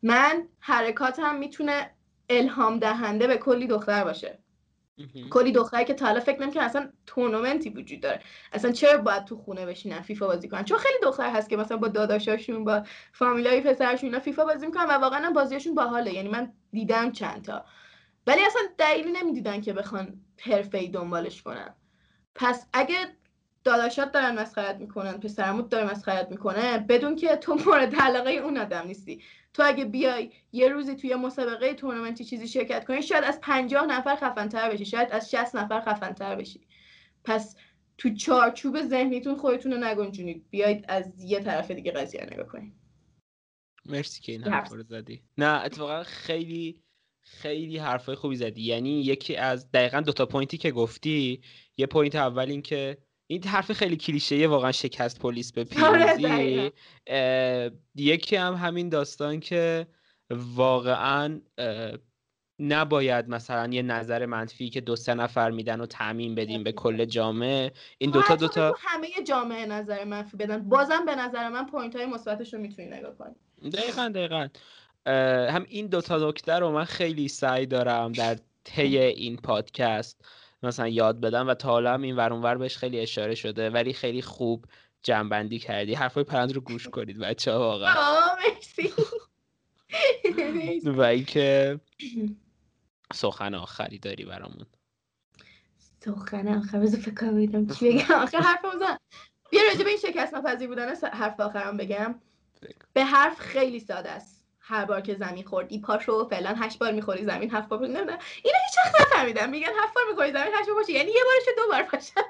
من حرکاتم می‌تونه الهام دهنده به کلی دختر باشه. کلی دختری که تا حالا فکر نمی‌کنن اصلا تورنمنتی وجود داره. اصلا چرا باید تو خونه بشینن فیفا بازی کنن؟ چون خیلی دختر هست که مثلا با داداشاشون با فامیلای پسرشون فیفا بازی می‌کنن و واقعا بازیشون باحاله. یعنی من دیدم چند تا. ولی اصلا دلیلی نمی‌دیدن که بخوان حرفه‌ای دنبالش کنن. پس اگه داداشات دارن مسخرت می‌کنن پسرموت داره مسخرت می‌کنه. بدون که تو مورد علاقه اون آدم نیستی. تو اگه بیای یه روزی توی مسابقه تورنمنتی چیزی شرکت کنی شاید از پنجاه نفر خفنتر بشی شاید از 60 نفر خفنتر بشی. پس تو چارچوب ذهنیتون خودتون رو نگنجونید. بیاید از یه طرف دیگه قضیه نگاه کنید مرسی که این حرف رو زدی. نه اتفاقا خیلی خیلی حرفای خوبی زدی. یعنی یکی از دقیقا دوتا point ی که گفتی یه point اول این که این حرف خیلی کلیشه واقعا شکست پلیه به آره، پیروزی. یکی هم همین داستان که واقعا نباید مثلا یه نظر منفی که دو سه نفر میدن و تعمیم بدیم به کل جامعه. این دوتا دوتا همه جامعه نظر منفی بدن. بازم به نظر من point های مثبتش رو می‌تونی نگاه کنی. دقیقا دقیقا. هم این دوتا نکته رو من خیلی سعی دارم در طی این پادکست مثلا یاد بدم و تا حالا هم این ور بهش خیلی اشاره شده ولی خیلی خوب جنبندی کردی. حرفای پرند رو گوش کنید بچه ها واقعا و اینکه سخن آخری داری برامون. سخن آخر بذار فکر بیدم چی بگم. آخر حرف بزن. بیا راجع به این شکست نپذیر بودن حرف آخرم بگم. به حرف خیلی ساده است. هر بار که زمین خوردی پاشو فعلا هشت بار می‌خوری زمین هفت بار نه نه. اینو هیچ وقت نفهمیدم میگن هفت بار می‌خوری زمین هشت بار پاشی. یعنی یه بارش دو بار پاشم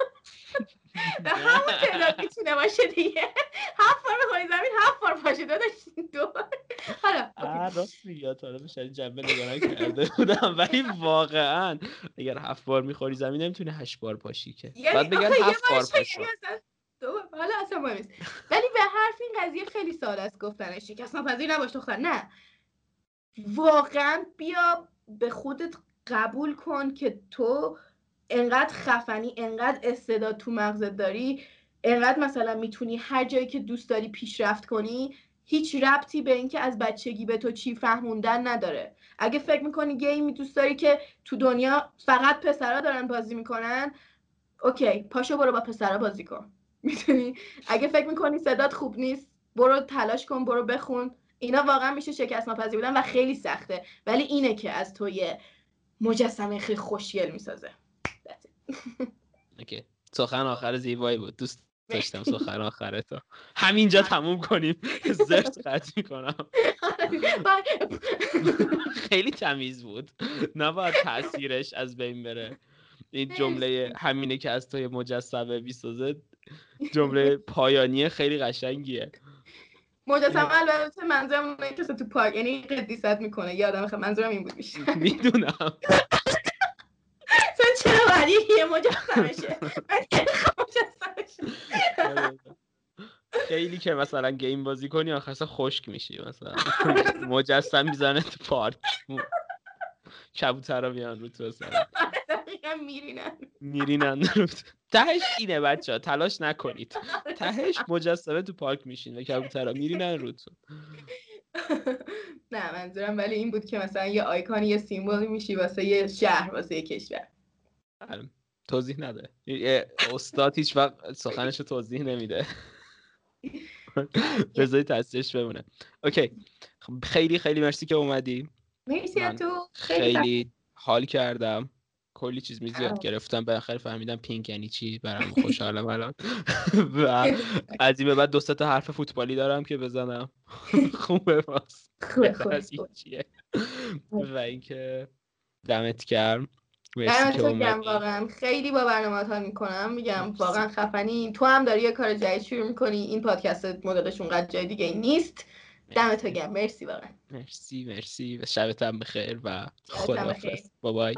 همون تعداد می‌تونه باشه دیگه. هفت بار می‌خوری زمین هفت بار پاشه داداش دو بار. حالا راست میگه تا حالا جنبه نگاه کرده بودم. ولی واقعا اگر هفت بار می‌خوری زمین نمی‌تونه هشت بار پاشی که. یعنی بعد بگن هفت بار پاشو. حالا اصلا مهم نیست. ولی به حرف این قضیه خیلی ساده است گفتنش. شکست ناپذیر نباش دختر نه. واقعا بیا به خودت قبول کن که تو انقدر خفنی انقدر استعداد تو مغزت داری انقدر مثلا می‌تونی هر جایی که دوست داری پیشرفت کنی هیچ ربطی به اینکه از بچگی به تو چی فهموندن نداره. اگه فکر می‌کنی گیمی دوست داری که تو دنیا فقط پسرا دارن بازی می‌کنن OK پاشو برو با پسرا بازی کن. می‌تونی اگه فکر می‌کنی صدات خوب نیست برو تلاش کن برو بخون. اینا واقعا میشه شکست ناپذیر بودن و خیلی سخته. ولی اینه که از تو یه مجسمه خیلی خوشگل می‌سازه. OK. سخن آخر زیبایی بود. دوست داشتم سخن آخر تو همینجا تموم کنیم. زرت قطع می‌کنم. خیلی تمیز بود. نباید تاثیرش از بین بره. این جمله همینه که از توی مجسمه می‌سازه جمله پایانی خیلی قشنگیه. مجسمه البته منظورم اونه که تو پارک یعنی قدیست می‌کنه. یادم خیلی منظورم این بود میشه. می‌دونم. تو چرا ولی یه مجسمه شه خیلی که مثلا گیم بازی کنی آخر خشک میشی مثلا. مجسم می‌زنه تو پارک کبوترا بیان رو تو میرینن. میرینن تهش اینه بچه ها تلاش نکنید. تهش مجسمه تو پارک میشین و کبوترا میرینن روتون نه منظورم ولی این بود که مثلا یه آیکانی یه سیمبولی میشی واسه یه شهر واسه یه کشور. بله. توضیح نده. استاد هیچ وقت سخنش رو توضیح نمیده. بذاری تاثیرش بمونه. اوکی. خیلی خیلی مرسی که اومدی. مرسی تو خیلی حال کردم. کلی چیز میز یاد گرفتم. بالاخره فهمیدم پینک یعنی چی؟ برام خوشحالم الان. و از این به بعد دو تا حرف فوتبالی دارم که بزنم. خوبه باز و اینکه دمت گرم. واقعا. خیلی با برنامه ها می‌کنم. میگم واقعا خفنی. تو هم داری یه کار جدید شروع می‌کنی. این پادکست مدلش اونقدر جای دیگه نیست. دمت گرم. مرسی واقعا. مرسی مرسی. و شبت هم بخیر و خدا بابای.